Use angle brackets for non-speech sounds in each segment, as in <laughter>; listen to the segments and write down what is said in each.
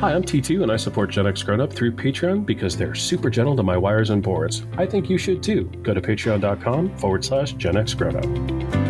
Hi, I'm T2 and I support Gen X Grown Up through Patreon because they're super gentle to my wires and boards. I think you should too. Go to patreon.com forward slash Gen X Grown Up.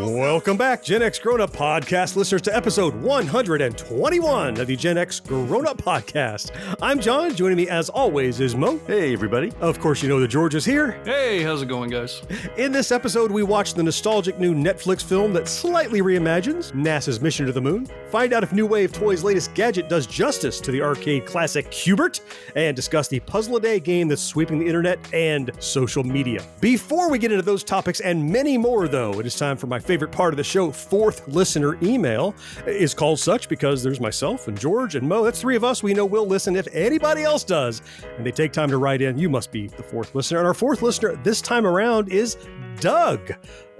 Welcome back, Gen X Grown Up Podcast listeners, to episode 121 of the Gen X Grown Up Podcast. I'm John. Joining me, as always, is Mo. Hey, everybody. Of course, you know that George is here. Hey, how's it going, guys? In this episode, we watch the nostalgic new Netflix film that slightly reimagines NASA's mission to the moon, find out if New Wave Toys' latest gadget does justice to the arcade classic Q*bert, and discuss the puzzle a day game that's sweeping the internet and social media. Before we get into those topics and many more, though, it is time for my favorite part of the show, fourth listener email. Is called such because there's myself and George and Mo. That's three of us. We know we'll listen if anybody else does, and they take time to write in. You must be the fourth listener. And our fourth listener this time around is Doug.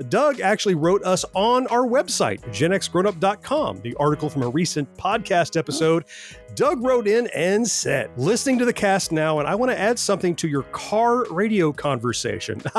Doug actually wrote us on our website, genxgrownup.com, the article from a recent podcast episode. Doug wrote in and said, listening to the cast now, and I want to add something to your car radio conversation. <laughs>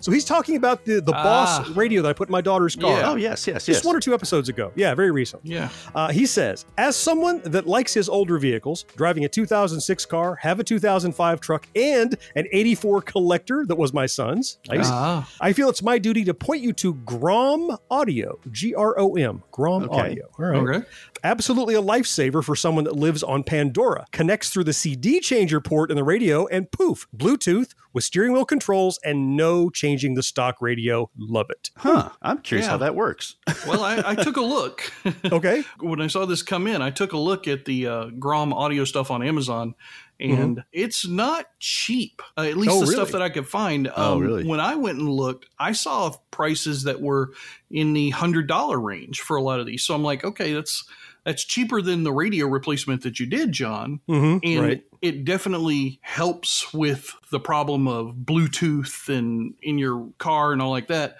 So he's talking about the, the Boss Ah. radio that I put in my daughter's car. Yeah. Oh, yes, yes, Just yes. one or two episodes ago. Yeah, very recent. Yeah. Uh, he says, as someone that likes his older vehicles, driving a 2006 car, have a 2005 truck, and an 84 collector that was my son's, nice. Ah. I feel it's my duty to point you to Grom Audio, G R O M, Grom Okay. Audio. All right. Okay. Absolutely a lifesaver for someone that lives on Pandora. Connects through the CD changer port in the radio, and poof, Bluetooth with steering wheel controls and no changing the stock radio. Love it. Huh. I'm curious Yeah. how that works. <laughs> Well, I, I took a look. Okay. <laughs> when I saw this come in, I took a look at the uh, Grom audio stuff on Amazon, and it's not cheap. Uh, at least Oh, the really? stuff that I could find. Um, Oh, really? When I went and looked, I saw prices that were in the hundred dollar range for a lot of these. So I'm like, okay, that's that's cheaper than the radio replacement that you did, John. Mm-hmm. and right. it definitely helps with the problem of bluetooth and in your car and all like that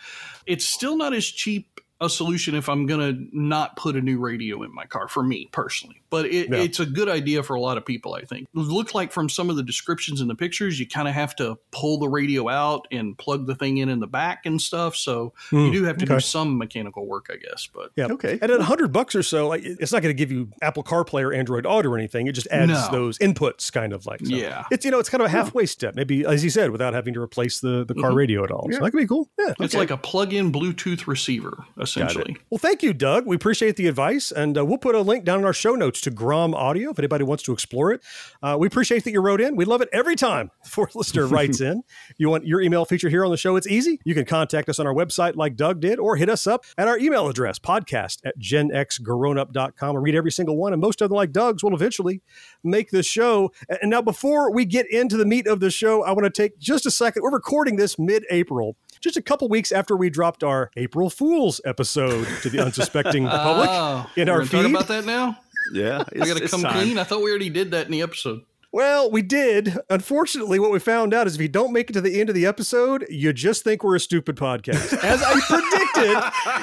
it's still not as cheap a solution if i'm gonna not put a new radio in my car for me personally but it, Yeah. it's a good idea for a lot of people i think it looked like from some of the descriptions in the pictures you kind of have to pull the radio out and plug the thing in in the back and stuff so you do have to do some mechanical work i guess but Yeah. Okay. And at a hundred bucks or so, like it's not going to give you Apple CarPlay or Android Auto or anything. It just adds No. those inputs, kind of like. So Yeah. It's you know it's kind of a halfway step, maybe as you said, without having to replace the the car Mhm. radio at all. So that could be cool. Yeah. it's like a plug-in bluetooth receiver essentially Well, thank you, Doug. We appreciate the advice, and uh, we'll put a link down in our show notes to Grom Audio if anybody wants to explore it. Uh, we appreciate that you wrote in. We love it every time <laughs> the fourth listener writes in. <laughs> You want your email featured here on the show? It's easy. You can contact us on our website like Doug did, or hit us up at our email address, podcast at genxgrownup.com, and read every single one. And most of them, like Doug's, will eventually make the show. And now, before we get into the meat of the show, I want to take just a second. We're recording this mid April, just a couple weeks after we dropped our April Fool's episode to the unsuspecting <laughs> public Oh, in our feed. about that now Yeah. <laughs> I gotta come time. clean. I thought we already did that in the episode. Well, we did. Unfortunately, what we found out is if you don't make it to the end of the episode, you just think we're a stupid podcast. <laughs> As I predicted,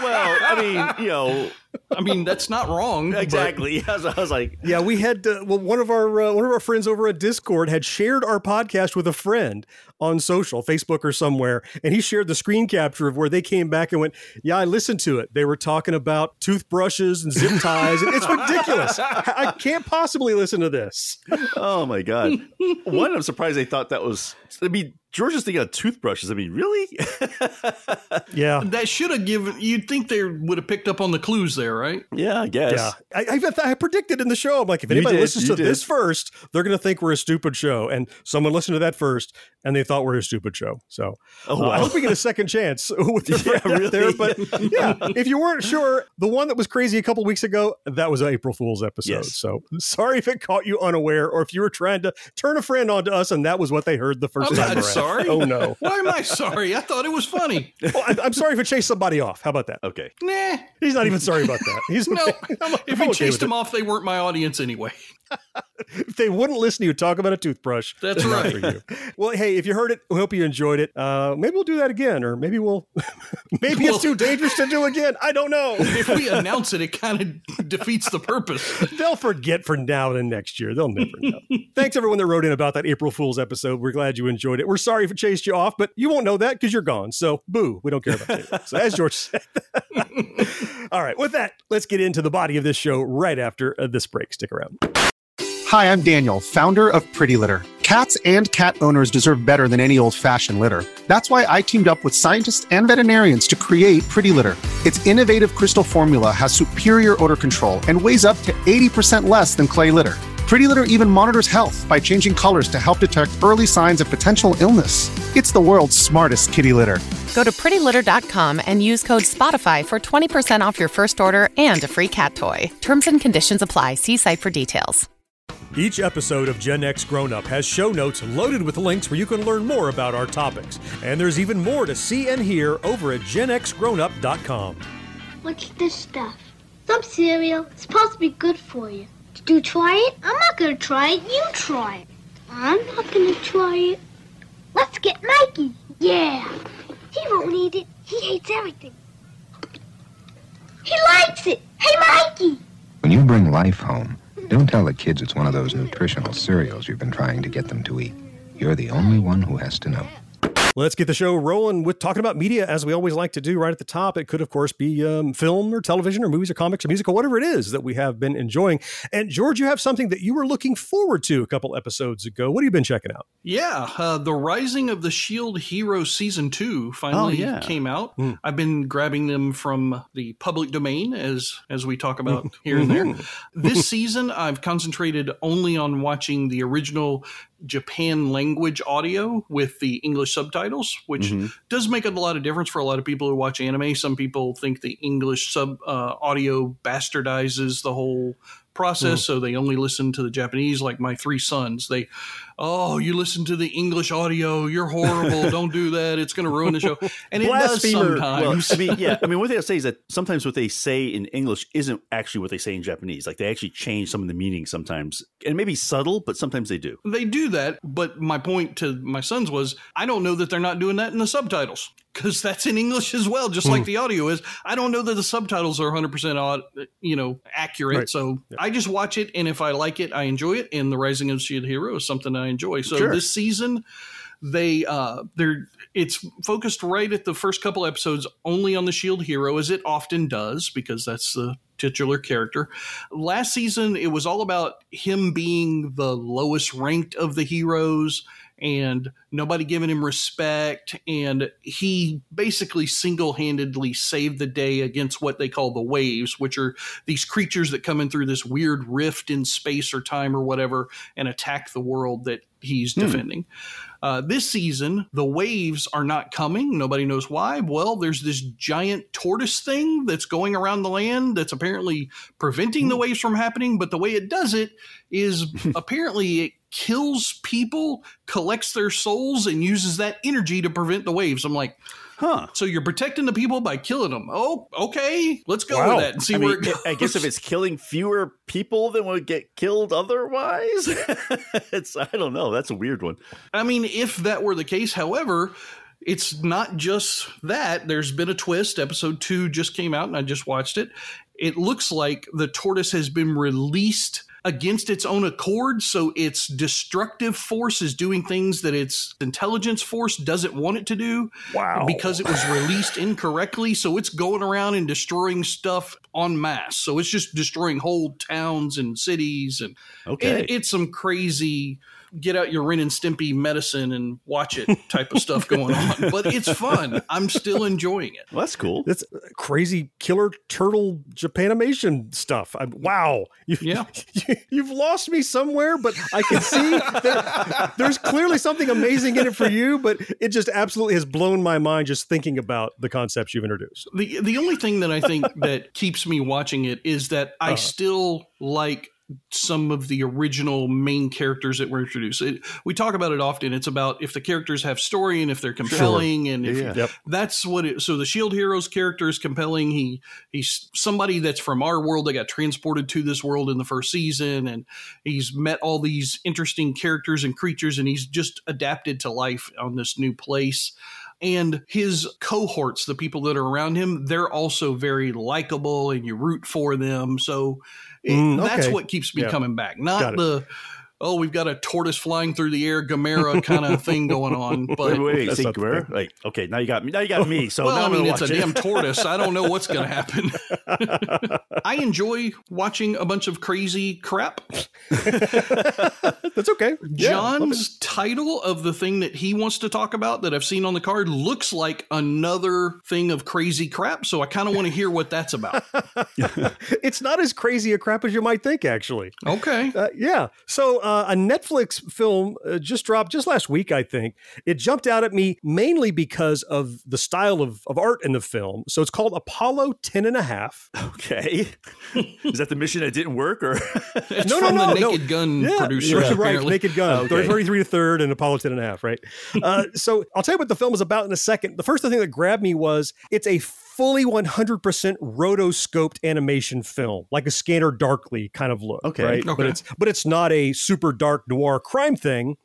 well, I mean, you know, I mean, that's not wrong. exactly. <laughs> I was, I was like, yeah, we had uh, well, one of our uh, one of our friends over at Discord had shared our podcast with a friend on social, Facebook or somewhere, and he shared the screen capture of where they came back and went, "Yeah, I listened to it. They were talking about toothbrushes and zip ties. and it's <laughs> ridiculous. I can't possibly listen to this." oh my god. <laughs> One, I'm surprised they thought that was. I mean, George is thinking of toothbrushes. I mean, really? <laughs> Yeah. That should have given. You'd think they would have picked up on the clues there, right? yeah, I guess. Yeah, I, I, I predicted in the show. I'm like, if anybody did, listens to did. this first, they're going to think we're a stupid show. And someone listened to that first, and they thought we're a stupid show. So Oh, uh. I hope we get a second chance <laughs> with <laughs> the Yeah, friend out there. But yeah, if you weren't sure, the one that was crazy a couple weeks ago, that was an April Fool's episode. Yes. So sorry if it caught you unaware, or if you were trying to turn a friend onto us, and that was what they heard the 1st I'm time around. Sorry. Oh no. Why am I sorry? I thought it was funny. Well, I'm, I'm sorry if it chased somebody off. How about that? Okay. Nah. He's not even sorry about that. He's <laughs> No. <laughs> I'm- If I'm we okay chased with them it. off, they weren't my audience anyway. if <laughs> they wouldn't listen to you talk about a toothbrush, That's they're right. for you. Well, hey, if you heard it, we hope you enjoyed it. Uh, maybe we'll do that again, or maybe we'll. maybe Well- it's too dangerous to do again. I don't know. If we announce it, it kind of defeats the purpose. They'll forget for now and next year. They'll never know. Thanks everyone that wrote in about that April Fool's episode. We're glad you enjoyed it. We're sorry if it chased you off, but you won't know that because you're gone. So boo, we don't care about you. So as George said. <laughs> All right, with that, let's get into the body of this show right after uh, this break. Stick around. Hi, I'm Daniel, founder of Pretty Litter. Cats and cat owners deserve better than any old fashioned litter. That's why I teamed up with scientists and veterinarians to create Pretty Litter. Its innovative crystal formula has superior odor control and weighs up to 80% less than clay litter. Pretty Litter even monitors health by changing colors to help detect early signs of potential illness. It's the world's smartest kitty litter. Go to prettylitter.com and use code SPOTIFY for 20% off your first order and a free cat toy. Terms and conditions apply. See site for details. Each episode of Gen X Grown Up has show notes loaded with links where you can learn more about our topics. And there's even more to see and hear over at genxgrownup.com. What's this stuff? Some cereal. It's supposed to be good for you. You try it? I'm not gonna try it. You try it. I'm not gonna try it. Let's get Mikey. Yeah. He won't eat it. He hates everything. He likes it. Hey, Mikey. When you bring life home, don't tell the kids it's one of those nutritional cereals you've been trying to get them to eat. You're the only one who has to know. Let's get the show rolling with talking about media as we always like to do right at the top. It could, of course, be um, film or television or movies or comics or music or whatever it is that we have been enjoying. And George, you have something that you were looking forward to a couple episodes ago. What have you been checking out? Yeah, uh, the Rising of the Shield Hero season two finally Oh, yeah. came out. Hmm. I've been grabbing them from the public domain as as we talk about <laughs> here and there. Mm-hmm. This season, I've concentrated only on watching the original Japan language audio with the English subtitles, which does make a lot of difference for a lot of people who watch anime. Some people think the English sub uh, audio bastardizes the whole process, mm. so they only listen to the Japanese. Like my three sons, they, oh, you listen to the English audio, you're horrible. <laughs> Don't do that. It's going to ruin the show. And it does Blasphemer. Well, sometimes. I mean, yeah. I mean, thing I'll say is that sometimes what they say in English isn't actually what they say in Japanese. Like they actually change some of the meaning sometimes, and maybe subtle, but sometimes they do. They do that, but my point to my sons was I don't know that they're not doing that in the subtitles because that's in English as well, just Hmm. like the audio is. I don't know that the subtitles are 100% odd, you know, accurate. Right. So I just watch it, and if I like it, I enjoy it. And the Rising of the Shield Hero is something I enjoy. So Sure. this season, they uh they're it's focused right at the first couple episodes only on the shield hero as it often does because that's the titular character last season it was all about him being the lowest ranked of the heroes and nobody giving him respect and he basically single-handedly saved the day against what they call the waves which are these creatures that come in through this weird rift in space or time or whatever and attack the world that he's defending uh, this season, the waves are not coming. Nobody knows why. Well, there's this giant tortoise thing that's going around the land that's apparently preventing the waves from happening. But the way it does it is <laughs> apparently it kills people, collects their souls, and uses that energy to prevent the waves. I'm like, Huh. so you're protecting the people by killing them. Oh, okay. Let's go Wow. with that and see I, where mean, it goes. I guess if it's killing fewer people than would get killed otherwise, <laughs> it's I don't know. That's a weird one. I mean, if that were the case, however, it's not just that. There's been a twist. Episode two just came out, and I just watched it. It looks like the tortoise has been released against its own accord. So its destructive force is doing things that its intelligence force doesn't want it to do. Wow. Because it was released incorrectly. So it's going around and destroying stuff en masse. So it's just destroying whole towns and cities. And Okay. it, it's some crazy get out your Ren and Stimpy medicine and watch it type of stuff going on. <laughs> But it's fun. I'm still enjoying it. Well, that's cool. That's crazy killer turtle Japanimation stuff. I, wow. You, Yeah. <laughs> You, have lost me somewhere, but I can see that there's clearly something amazing in it for you, but it just absolutely has blown my mind just thinking about the concepts you've introduced. The the only thing that I think that keeps me watching it is that I uh-huh. still like some of the original main characters that were introduced. It, we talk about it often. It's about if the characters have story and if they're compelling, and if Yeah. Yep. that's what it. So the Shield Hero's character is compelling. He he's somebody that's from our world that got transported to this world in the first season, and he's met all these interesting characters and creatures, and he's just adapted to life on this new place. And his cohorts, the people that are around him, they're also very likable, and you root for them. So it- Mm, that's okay. what keeps me Yeah. coming back. Not the oh, we've got a tortoise flying through the air, Gamera kind of thing going on. <laughs> But wait, wait, wait. That's See, not the Guerrero? thing. Like, okay, now you got me. Now you got me. So well, now I I'm mean, gonna it's a it. damn tortoise. I don't know what's going <laughs> to happen. I enjoy watching a bunch of crazy crap. <laughs> That's okay. Yeah. John's title of the thing that he wants to talk about that I've seen on the card looks like another thing of crazy crap. So I kind of want to hear what that's about. it's not as crazy a crap as you might think, actually. Okay. Uh, yeah. So uh, a Netflix film uh, just dropped just last week, I think. It jumped out at me mainly because of the style of, of art in the film. So it's called Apollo 10 and a half. Okay. Is that the mission that didn't work, or <laughs> It's No, no, from no, the no. Naked Gun Yeah, producer, yeah, right. apparently. Naked Gun, <laughs> Okay. 33 to third, and Apollo 10 and a half, right? uh, so I'll tell you what the film is about in a second. The first thing that grabbed me was it's a fully 100% rotoscoped animation film, like a Scanner Darkly kind of look. Okay. right? But it's but it's not a super dark noir crime thing.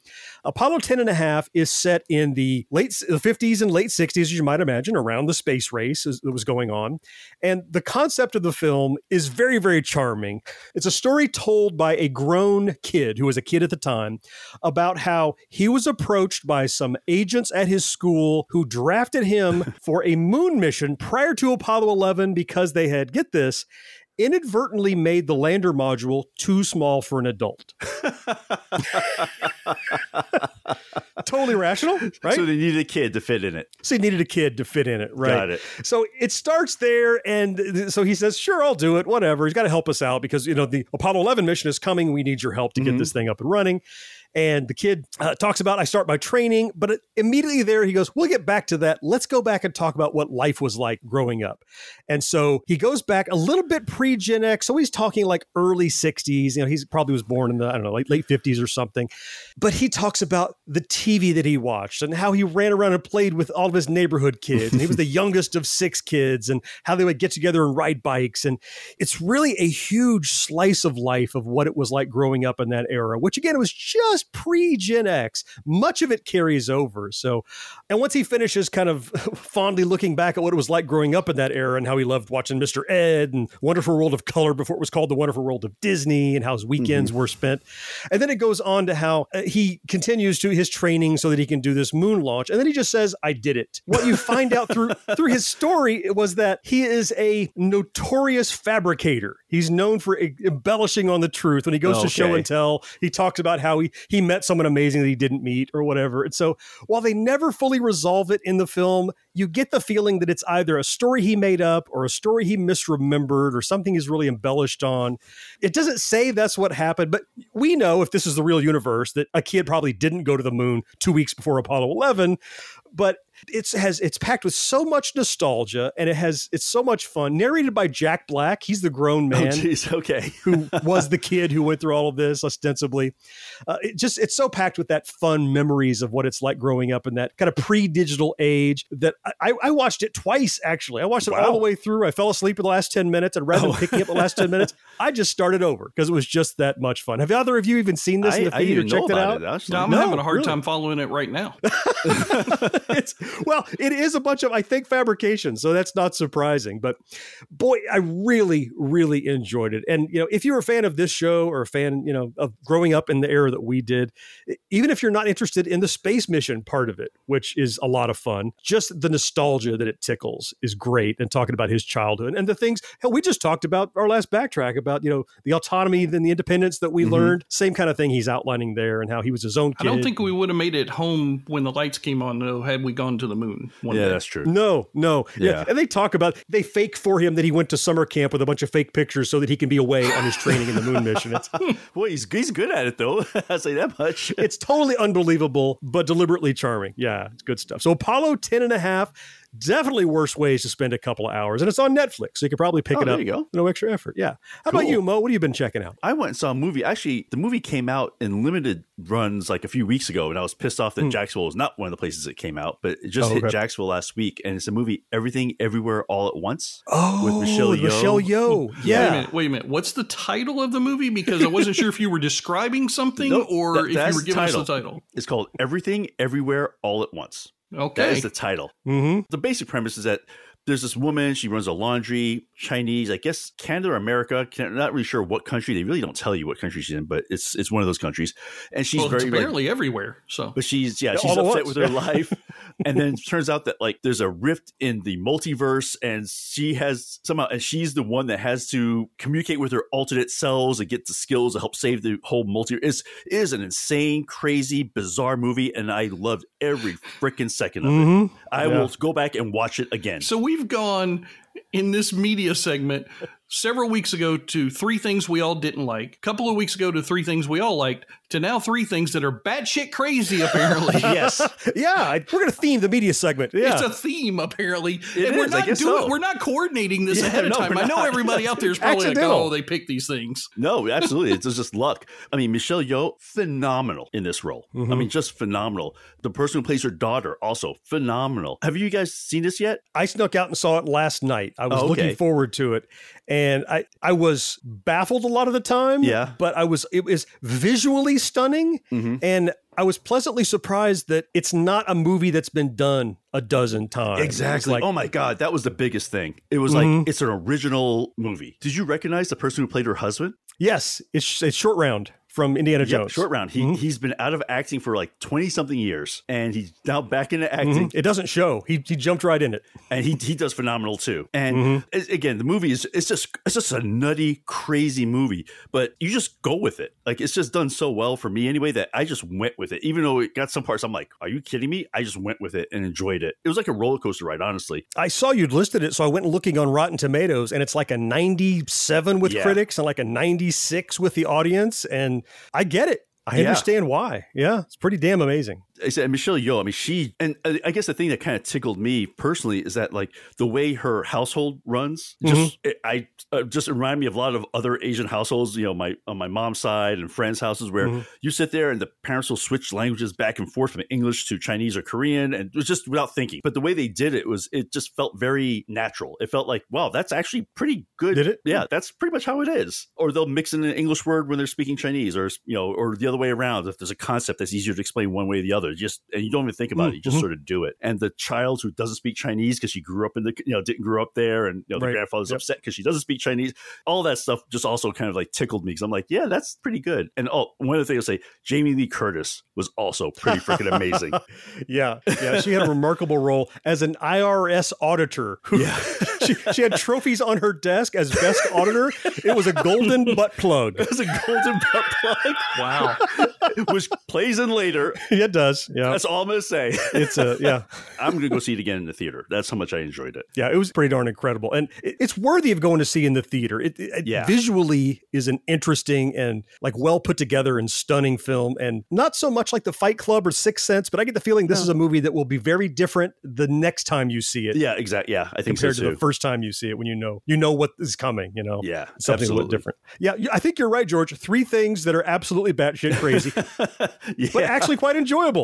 Apollo 10 and a half is set in the late the 50s and late 60s, as you might imagine, around the space race that was going on. And the concept of the film is very, very charming. It's a story told by a grown kid who was a kid at the time about how he was approached by some agents at his school who drafted him <laughs> for a moon mission prior to Apollo 11 because they had, get this, inadvertently made the lander module too small for an adult. <laughs> totally rational, <laughs> right? so they needed a kid to fit in it? So he needed a kid to fit in it, right? Got it. So it starts there, and so he says, "Sure, I'll do it. Whatever. He's got to help us out because you know the Apollo 11 mission is coming. We need your help to get Mhm. this thing up and running." And the kid uh, talks about, "I start by training," but it, immediately there he goes, "We'll get back to that. Let's go back and talk about what life was like growing up." And so he goes back a little bit pre Gen X, so he's talking like early 60s. You know, he's probably was born in the I don't know late late 50s or something. But he talks about the TV that he watched and how he ran around and played with all of his neighborhood kids. And he was the <laughs> youngest of six kids and how they would get together and ride bikes. And it's really a huge slice of life of what it was like growing up in that era, which again it was just pre Gen X. Much of it carries over. So, and once he finishes kind of <laughs> fondly looking back at what it was like growing up in that era and how he loved watching Mr. Ed and Wonderful World of Color before it was called The Wonderful World of Disney and how his weekends were spent. And then it goes on to how uh, he continues to his training so that he can do this moon launch. And then he just says, I did it. What you find out through <laughs> through his story was that he is a notorious fabricator. He's known for embellishing on the truth. When he goes to show and tell, he talks about how he, he met someone amazing that he didn't meet or whatever. And so while they never fully resolve it in the film, you get the feeling that it's either a story he made up or a story he misremembered or something he's really embellished on. It doesn't say that's what happened, but we know if this is the real universe that a kid probably didn't go to the moon two weeks before Apollo 11. But it's has it's packed with so much nostalgia and it has it's so much fun. Narrated by Jack Black, he's the grown Oh, man jeez. Okay. who <laughs> was the kid who went through all of this ostensibly. Uh, it just it's so packed with that fun memories of what it's like growing up in that kind of pre-digital age that I, I watched it twice actually. I watched it all the way through. I fell asleep in the last 10 minutes and rather Oh. than picking up the last 10 minutes, <laughs> I just started over because it was just that much fun. Have either of you even seen this in I, the I theater? didn't know Checked it about out? it. No, I'm No, having a hard really. time following it right now. <laughs> it's well, it is a bunch of I think fabrication, so that's not surprising. But boy, I really, really enjoyed it. And you know, if you're a fan of this show or a fan, you know, of growing up in the era that we did, even if you're not interested in the space mission part of it, which is a lot of fun, just the nostalgia that it tickles is great and talking about his childhood and the things hell we just talked about our last backtrack about you know the autonomy and the independence that we Mhm. learned same kind of thing he's outlining there and how he was his own I don't think we would have made it home when the lights came on though had we gone to the moon. One Yeah, day. that's true. no, no. Yeah. Yeah. And they talk about they fake for him that he went to summer camp with a bunch of fake pictures so that he can be away on his training in the moon mission. It's <laughs> Well, he's he's good at it though. <laughs> I'll say that much. it's totally unbelievable, but deliberately charming. Yeah, it's good stuff. So Apollo 10 and a half, definitely worse ways to spend a couple of hours. And it's on Netflix, so you could probably pick Oh, it there up. you go. No extra effort. Yeah. How about you, Mo? What have you been checking out? I went and saw a movie. Actually, the movie came out in limited runs like a few weeks ago, and I was pissed off that hmm. Jacksonville was not one of the places it came out, but it just. Oh, hit okay. Jacksonville last week, and it's a movie Everything Everywhere All at Once. Oh, with Michelle Yeoh. Michelle Yeoh. Wait a Yeah. minute. Wait a minute. What's the title of the movie? Because I wasn't sure if you were describing something <laughs> Nope, or that- if you were the giving us the title. title. It's called Everything Everywhere All at Once. That Okay. That is the title. Mm-hmm. The basic premise is that there's this woman, she runs a laundry, Chinese, I guess Canada or America. Can't, really sure what country. They really don't tell you what country she's in, but it's it's one of those countries. And she's well, very it's like, apparently everywhere. So But she's yeah, Yeah, she's all upset once. with her <laughs> life. And then it turns out that like there's a rift in the multiverse and she has somehow and she's the one that has to communicate with her alternate selves and get the skills to help save the whole multi it's, it is an insane, crazy, bizarre movie, and I loved every freaking second of it. Mhm. I Yeah. will go back and watch it again. So we've gone in this media segment several weeks ago to three things we all didn't like, a couple of weeks ago to three things we all liked, to now three things that are batshit crazy, apparently. <laughs> yes. Yeah. We're going to theme the media segment. Yeah. It's a theme, apparently. It and we're is, I not guess doing so. we're not coordinating this Yeah, ahead of no, time. I know everybody out there is probably like, oh, they pick these things. No, absolutely. <laughs> It's just luck. I mean, Michelle Yeoh, phenomenal in this role. Mm-hmm. I mean, just phenomenal. The person who plays her daughter, also phenomenal. Have you guys seen this yet? I snuck out and saw it last night. I was Oh, okay. looking forward to it, and I I was baffled a lot of the time. Yeah. but I was it was visually stunning, Mhm. and I was pleasantly surprised that it's not a movie that's been done a dozen times. Exactly. like- oh my God, that was the biggest thing. It was Mhm. like it's an original movie. Did you recognize the person who played her husband? yes, it's it's short round from Indiana Yep, Jones. short round. He Mhm. he's been out of acting for like twenty something years, and he's now back into acting. Mhm. It doesn't show. He he jumped right in it. and he he does phenomenal too. And Mhm. again, the movie is it's just it's just a nutty, crazy movie, but you just go with it. Like it's just done so well for me anyway that I just went with it. Even though it got some parts, I'm like, "Are you kidding me?" I just went with it and enjoyed it. It was like a roller coaster ride, honestly. I saw you'd listed it, so I went looking on Rotten Tomatoes, and it's like a 97 with Yeah. critics and like a 96 with the audience. And I get it. I Yeah. understand why. Yeah, it's pretty damn amazing. I said Michelle Yeoh. I mean, she and uh, I guess the thing that kind of tickled me personally is that like the way her household runs. Just it, I uh, just remind me of a lot of other Asian households. You know, my on my mom's side and friends' houses where Mhm. you sit there and the parents will switch languages back and forth from English to Chinese or Korean, and it was just without thinking. But the way they did it was it just felt very natural. It felt like wow, that's actually pretty good. Did it? Yeah, that's pretty much how it is. Or they'll mix in an English word when they're speaking Chinese, or you know, or the other way around. If there's a concept that's easier to explain one way or the other, just and you don't even think about it, you just Mhm. sort of do it. And the child who doesn't speak Chinese because she grew up in the you know didn't grow up there, and you know the Right. grandfather's Yep. upset because she doesn't speak Chinese. All that stuff just also kind of like tickled me because I'm like, yeah, that's pretty good. And oh, one of the things I say, Jamie Lee Curtis was also pretty freaking amazing. <laughs> Yeah, yeah. She had a remarkable role as an IRS auditor. Who, Yeah. <laughs> she, she had trophies on her desk as best auditor. It was a golden butt plug. <laughs> It was a golden butt plug. Wow. which plays in later. Yeah, it does. Yeah, That's all I'm gonna say. it's a yeah. <laughs> I'm gonna go see it again in the theater. That's how much I enjoyed it. Yeah, it was pretty darn incredible, and it- it's worthy of going to see in the theater. It, it Yeah. visually is an interesting and like well put together and stunning film, and not so much like the Fight Club or Sixth Sense, but I get the feeling this is a movie that will be very different the next time you see it. Yeah, exactly. Yeah, I think compared so to the first time you see it when you know you know what is coming you know yeah, something a little different yeah i think you're right george three things that are absolutely batshit crazy <laughs> yeah. but actually quite enjoyable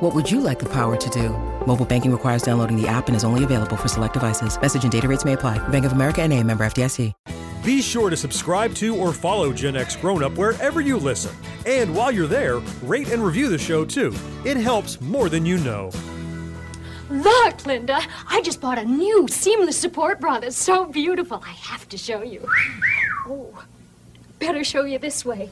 What would you like the power to do? Mobile banking requires downloading the app and is only available for select devices. Message and data rates may apply. Bank of America and a member FDIC. Be sure to subscribe to or follow Gen X Grown Up wherever you listen. And while you're there, rate and review the show too. It helps more than you know. Look, Linda, I just bought a new seamless support bra that's so beautiful. I have to show you. Oh, better show you this way.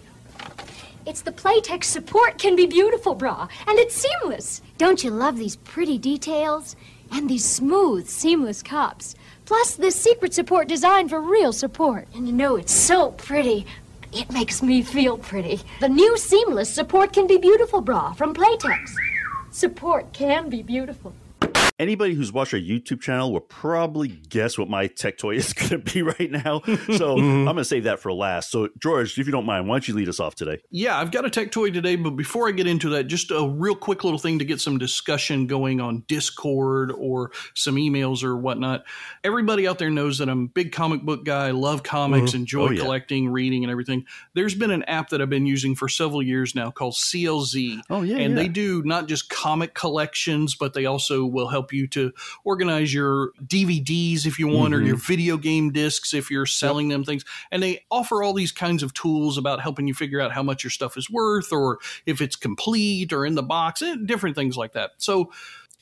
It's the Playtex Support Can Be Beautiful bra, and it's seamless. Don't you love these pretty details? And these smooth, seamless cups. Plus, this secret support design for real support. And you know, it's so pretty. It makes me feel pretty. The new seamless Support Can Be Beautiful bra from Playtex. Support can be beautiful. Anybody who's watched our YouTube channel will probably guess what my tech toy is <laughs> going to be right now. So <laughs> I'm going to save that for last. So, George, if you don't mind, why don't you lead us off today? Yeah, I've got a tech toy today, but before I get into that, just a real quick little thing to get some discussion going on Discord or some emails or whatnot. Everybody out there knows that I'm a big comic book guy, love comics, Mhm. enjoy Oh, yeah. collecting, reading, and everything. There's been an app that I've been using for several years now called CLZ. Oh, yeah, And yeah. they do not just comic collections, but they also will help you to organize your DVDs if you want, or Mhm. your video game discs if you're selling them things. And they offer all these kinds of tools about helping you figure out how much your stuff is worth, or if it's complete or in the box, eh, different things like that. So.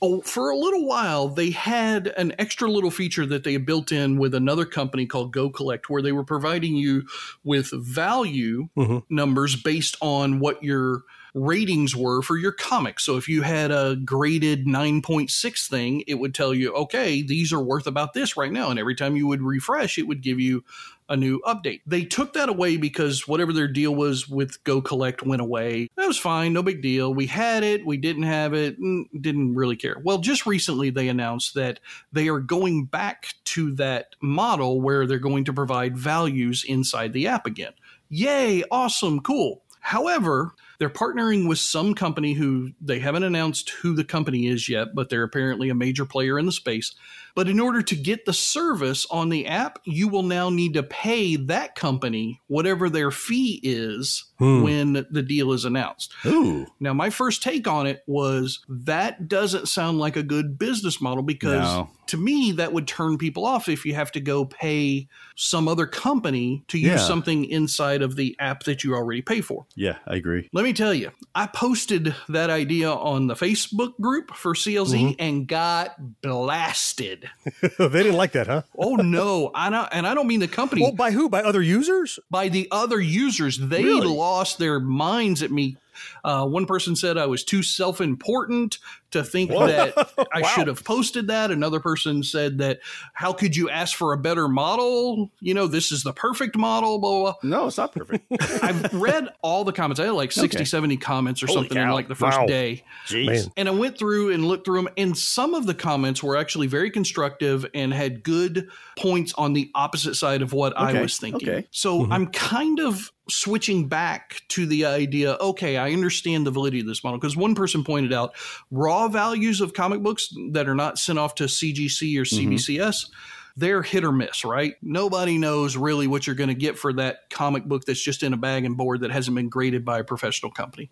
Oh, for a little while, they had an extra little feature that they built in with another company called GoCollect, where they were providing you with value numbers based on what your ratings were for your comic. So if you had a graded 9.6 thing, it would tell you, okay, these are worth about this right now. And every time you would refresh, it would give you a new update. They took that away because whatever their deal was with GoCollect went away. That was fine, no big deal. We had it, we didn't have it, mm, didn't really care. Well, just recently they announced that they are going back to that model where they're going to provide values inside the app again. Yay, awesome, cool. However, they're partnering with some company who they haven't announced who the company is yet, but they're apparently a major player in the space. But in order to get the service on the app, you will now need to pay that company whatever their fee is Hmm. when the deal is announced. Ooh. Now, my first take on it was that doesn't sound like a good business model because No. to me, that would turn people off if you have to go pay some other company to use Yeah. something inside of the app that you already pay for. Yeah, I agree. Let me tell you, I posted that idea on the Facebook group for CLZ Mm-hmm. and got blasted. <laughs> they didn't like that, huh? <laughs> Oh no, I don't, and I don't mean the company. Well, by who? By other users? By the other users, they Really? lost their minds at me. Uh, one person said I was too self-important to think Whoa. that I <laughs> Wow. should have posted that. Another person said that how could you ask for a better model? You know, this is the perfect model. Blah blah. blah. No, it's not perfect. <laughs> I've read all the comments. I had like 60, Okay. 70 comments or Holy something in like the first Wow. day. Jeez. And I went through and looked through them, and some of the comments were actually very constructive and had good points on the opposite side of what I was thinking. okay. So I'm kind of switching back to the idea okay, I understand the validity of this model because one person pointed out raw values of comic books that are not sent off to CGC or Mm-hmm. CBCS. They're hit or miss, right? Nobody knows really what you're going to get for that comic book that's just in a bag and board that hasn't been graded by a professional company.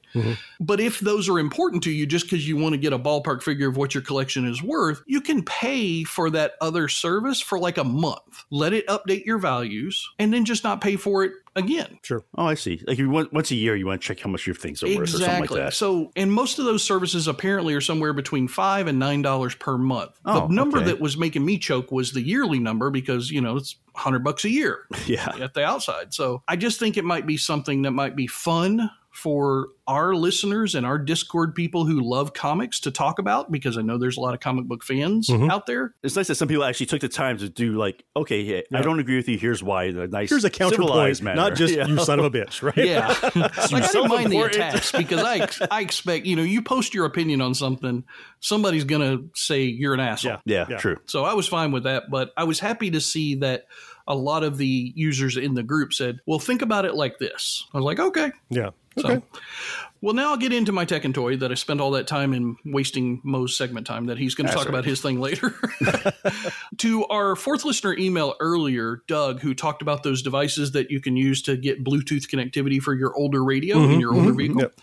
But if those are important to you, just because you want to get a ballpark figure of what your collection is worth, you can pay for that other service for like a month. Let it update your values and then just not pay for it again. Sure. Oh, I see. Like you want, once a year, you want to check how much your things are worth or something like that. So, and most of those services apparently are somewhere between five and nine dollars per month. Oh, the number okay. that was making me choke was the yearly number because you know it's hundred bucks a year <laughs> yeah. at the outside. So I just think it might be something that might be fun for our listeners and our Discord people who love comics to talk about because I know there's a lot of comic book fans Mm-hmm. out there. It's nice that some people actually took the time to do like, okay, yeah, I don't agree with you. Here's why. The nice, Here's a counterpoint, civilized manner. not just <laughs> Yeah. you son of a bitch, right? Yeah. <laughs> like I don't mind the attacks because I I expect, you know, you post your opinion on something, somebody's going to say you're an asshole. Yeah, Yeah. true. So I was fine with that, but I was happy to see that a lot of the users in the group said, "Well, think about it like this." I was like, "Okay." Yeah. So, Okay. well, now I'll get into my tech and toy that I spent all that time in wasting Mo's segment time that he's going to That's talk right. about his thing later. <laughs> to our fourth listener email earlier, Doug, who talked about those devices that you can use to get Bluetooth connectivity for your older radio in mm-hmm. your older mm-hmm. vehicle. Yep.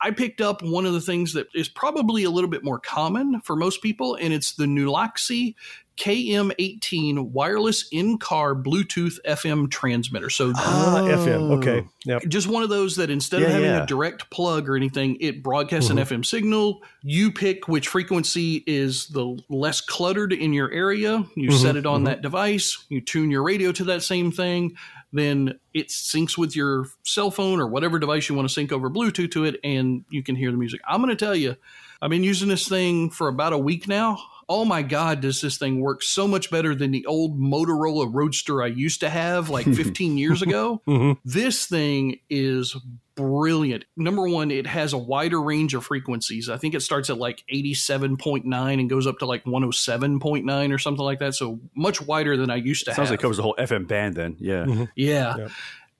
I picked up one of the things that is probably a little bit more common for most people, and it's the Nulaxy KM18 wireless in car Bluetooth FM transmitter. So Ah, FM. Okay. Yep. just one of those that instead of having yeah. a direct plug or anything, it broadcasts Mm-hmm. an FM signal. You pick which frequency is the less cluttered in your area. You Mm-hmm. set it on that device. You tune your radio to that same thing. Then it syncs with your cell phone or whatever device you want to sync over Bluetooth to it, and you can hear the music. I'm going to tell you, I've been using this thing for about a week now. Oh my God, does this thing work so much better than the old Motorola Roadster I used to have like <laughs> 15 years ago? Mhm. This thing is brilliant. Number one, it has a wider range of frequencies. I think it starts at like 87.9 and goes up to like 107.9 or something like that. So much wider than I used to Sounds have. Sounds like it covers the whole FM band then. Yeah. Yeah. Yep.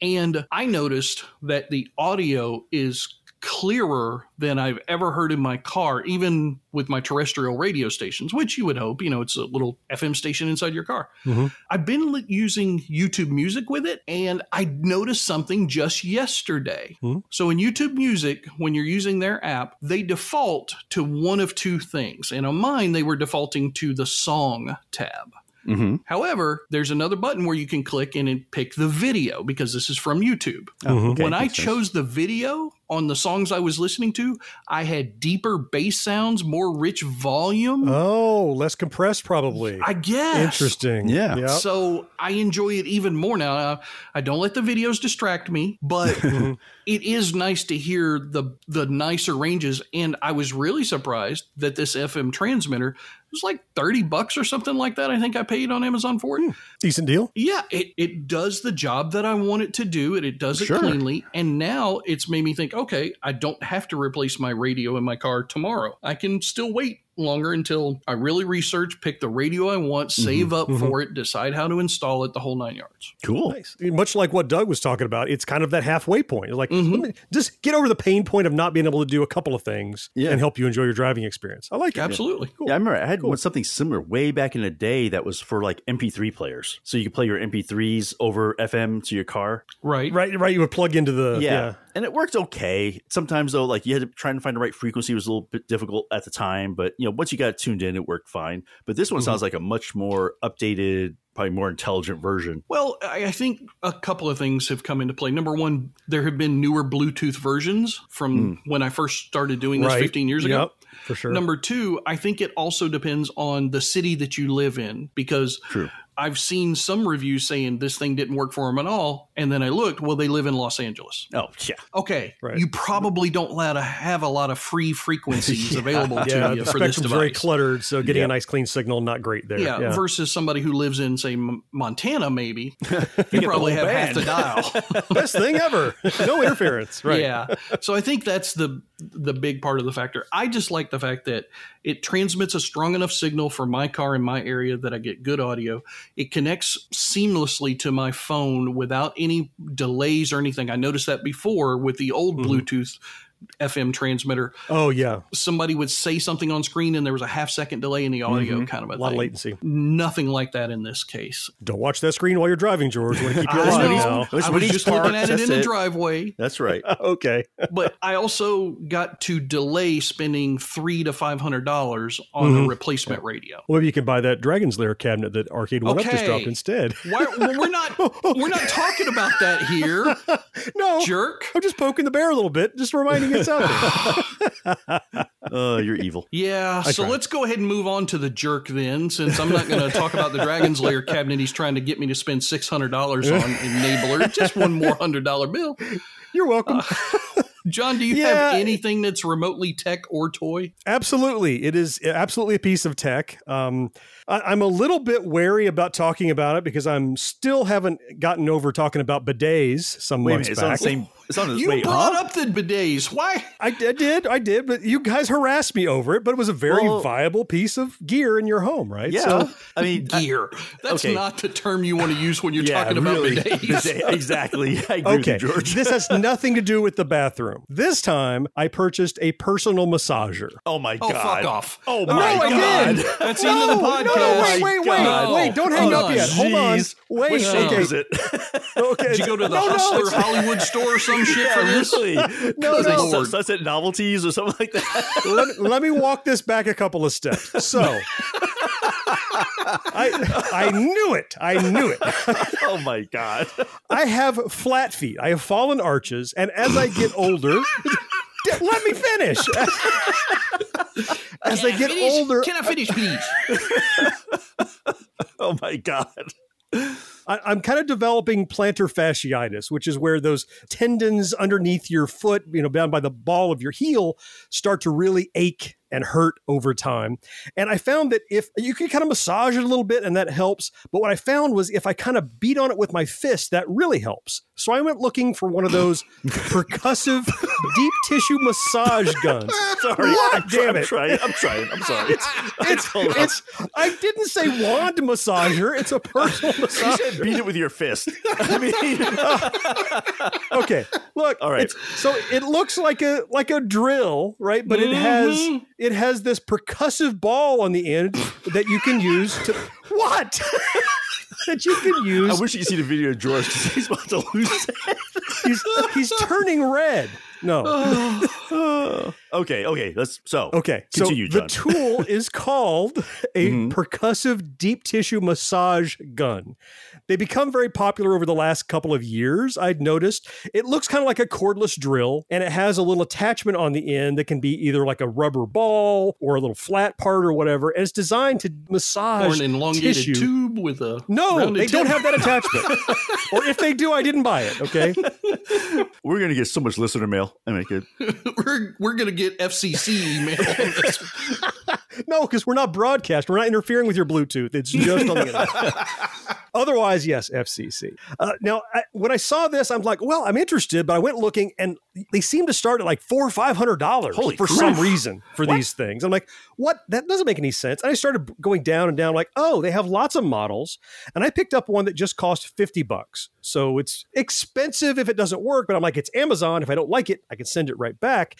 And I noticed that the audio is clearer than I've ever heard in my car, even with my terrestrial radio stations, which you would hope, you know, it's a little FM station inside your car. Mhm. I've been using YouTube Music with it, and I noticed something just yesterday. Mhm. So in YouTube Music, when you're using their app, they default to one of two things. And on mine, they were defaulting to the song tab. Mm-hmm. However, there's another button where you can click and pick the video because this is from YouTube. Mhm. when I chose the video on the songs I was listening to, I had deeper bass sounds, more rich volume. Oh, less compressed, probably. I guess. Interesting. Yeah. Yep. So I enjoy it even more now. I, I don't let the videos distract me, but <laughs> mm-hmm. it is nice to hear the the nicer ranges. And I was really surprised that this FM transmitter was like thirty bucks or something like that. I think I paid on Amazon for it. Hmm. Decent deal. Yeah, it, it does the job that I want it to do, and it does it Sure. cleanly. And now it's made me think, okay, I don't have to replace my radio in my car tomorrow. I can still wait longer until I really research, pick the radio I want, save up for it, decide how to install it, the whole nine yards. Cool. Nice. Much like what Doug was talking about, it's kind of that halfway point. Like, Mhm. let me just get over the pain point of not being able to do a couple of things Yeah. and help you enjoy your driving experience. I like it. Absolutely. Cool. Yeah, I remember I had one, something similar way back in the day that was for like MP3 players. So you could play your MP3s over FM to your car. Right. Right, right. You would plug into the yeah. yeah. And it worked okay. Sometimes though, like you had to try and find the right frequency was a little bit difficult at the time, but you know, once you got it tuned in, it worked fine. But this one sounds mm-hmm. like a much more updated, probably more intelligent version. Well, I think a couple of things have come into play. Number one, there have been newer Bluetooth versions from hmm. when I first started doing this Right. 15 years ago. Yep, for sure. Number two, I think it also depends on the city that you live in because True. I've seen some reviews saying this thing didn't work for them at all. And then I looked, well, they live in Los Angeles. Oh yeah. Okay. Right. You probably don't allow to have a lot of free frequencies <laughs> available to yeah, you the for this spectrum's device. very cluttered, so getting a nice clean signal not great there. Yeah, versus somebody who lives in, say, M- Montana, maybe. <laughs> you probably have half the dial. <laughs> Best thing ever. No interference. Right. Yeah. So I think that's the the big part of the factor. I just like the fact that it transmits a strong enough signal for my car in my area that I get good audio. It connects seamlessly to my phone without any delays or anything. I noticed that before with the old mm-hmm. Bluetooth FM transmitter. Oh yeah. Somebody would say something on screen and there was a half second delay in the audio kind of a, A lot thing. of latency. Nothing like that in this case. Don't watch that screen while you're driving, George. Want to keep you <laughs> I alive know. I was just looking parked, at it in the driveway. <laughs> That's right. <laughs> Okay. but I also got to delay spending three to five hundred dollars on Mm-hmm. a replacement radio. Well, maybe you can buy that Dragon's Lair cabinet that Arcade1Up just Okay. dropped instead. Why, well, we're not we're not talking about that here, no, jerk. I'm just poking the bear a little bit, just reminding it's out there. Oh, you're evil. Yeah, so tried. let's go ahead and move on to the jerk then, since I'm not going to talk about the Dragon's Lair cabinet he's trying to get me to spend six hundred dollars on enabler. Just one more hundred dollar bill. You're welcome. John, do you Yeah. have anything that's remotely tech or toy? Absolutely. It is absolutely a piece of tech. Um, I, I'm a little bit wary about talking about it because I'm still haven't gotten over talking about bidets some Wait months minute, it's on the back. same. It's on the You wait, brought huh? up the bidets. Why? I, I did, I did, but you guys harassed me over it. But it was a very Well- viable piece of gear in your home, right? Yeah. So, I mean, I- Gear. That's okay. not the term you want to use when you're yeah, talking about really. bidets. <laughs> exactly. I agree okay, with you, George. this has <laughs> nothing to do with the bathroom. This time, I purchased a personal massager. oh my Oh, god. fuck off. Oh No, my I god. did. That's the end of the No, podcast. No, no, wait, Oh wait, wait, God. wait! Don't hang Hold up on. yet. Hold on. Wait. Which okay. is it? Okay. <laughs> Did you go to the no, no, Hustler it's- Hollywood store or some shit for Yeah, this? really. <laughs> No, It's like no. Sun- Sunset Novelties or something like that. <laughs> let, let me walk this back a couple of steps. So, <laughs> I I knew it. I knew it. oh my god. I have flat feet. I have fallen arches, and as I get older, let me finish. as I get Finish- older, Can I finish, please? oh my god. I, I'm kind of developing plantar fasciitis, which is where those tendons underneath your foot, you know, down by the ball of your heel, start to really ache and hurt over time. And I found that if you can kind of massage it a little bit and that helps. But what I found was if I kind of beat on it with my fist, that really helps. So I went looking for one of those <laughs> percussive deep tissue massage guns. <laughs> Sorry. Try- damn I'm it. trying. I'm trying. I'm sorry. It's, <laughs> it's, I didn't say wand massager. It's a personal You said beat it with your fist. I mean, okay look All right. so it looks like a like a drill right but it has Mhm. It has this percussive ball on the end that you can use to <laughs> what <laughs> that you can use. I wish you could see the video of George because <laughs> he's about to lose it. he's, he's turning red no okay, okay. Let's so okay Continue, so John. the tool <laughs> is called a Mhm. percussive deep tissue massage gun they become very popular over the last couple of years i'd noticed it looks kind of like a cordless drill and it has a little attachment on the end that can be either like a rubber ball or a little flat part or whatever and it's designed to massage Or an elongated tissue. tube with a no rounded they don't have that attachment <laughs> or if they do i didn't buy it okay <laughs> we're gonna get so much listener mail. I make it. we're we're gonna get FCC email <laughs> no because we're not broadcast we're not interfering with your bluetooth it's just on the internet <laughs> Otherwise, yes, FCC. Uh, now, I, when I saw this, I'm like, well, I'm interested, but I went looking, and they seem to start at like four or five hundred dollars for crap. some reason for these things. I'm like, what? That doesn't make any sense. And I started going down and down, like, oh, they have lots of models, and I picked up one that just cost fifty bucks. So it's expensive if it doesn't work, but I'm like, it's Amazon. If I don't like it, I can send it right back.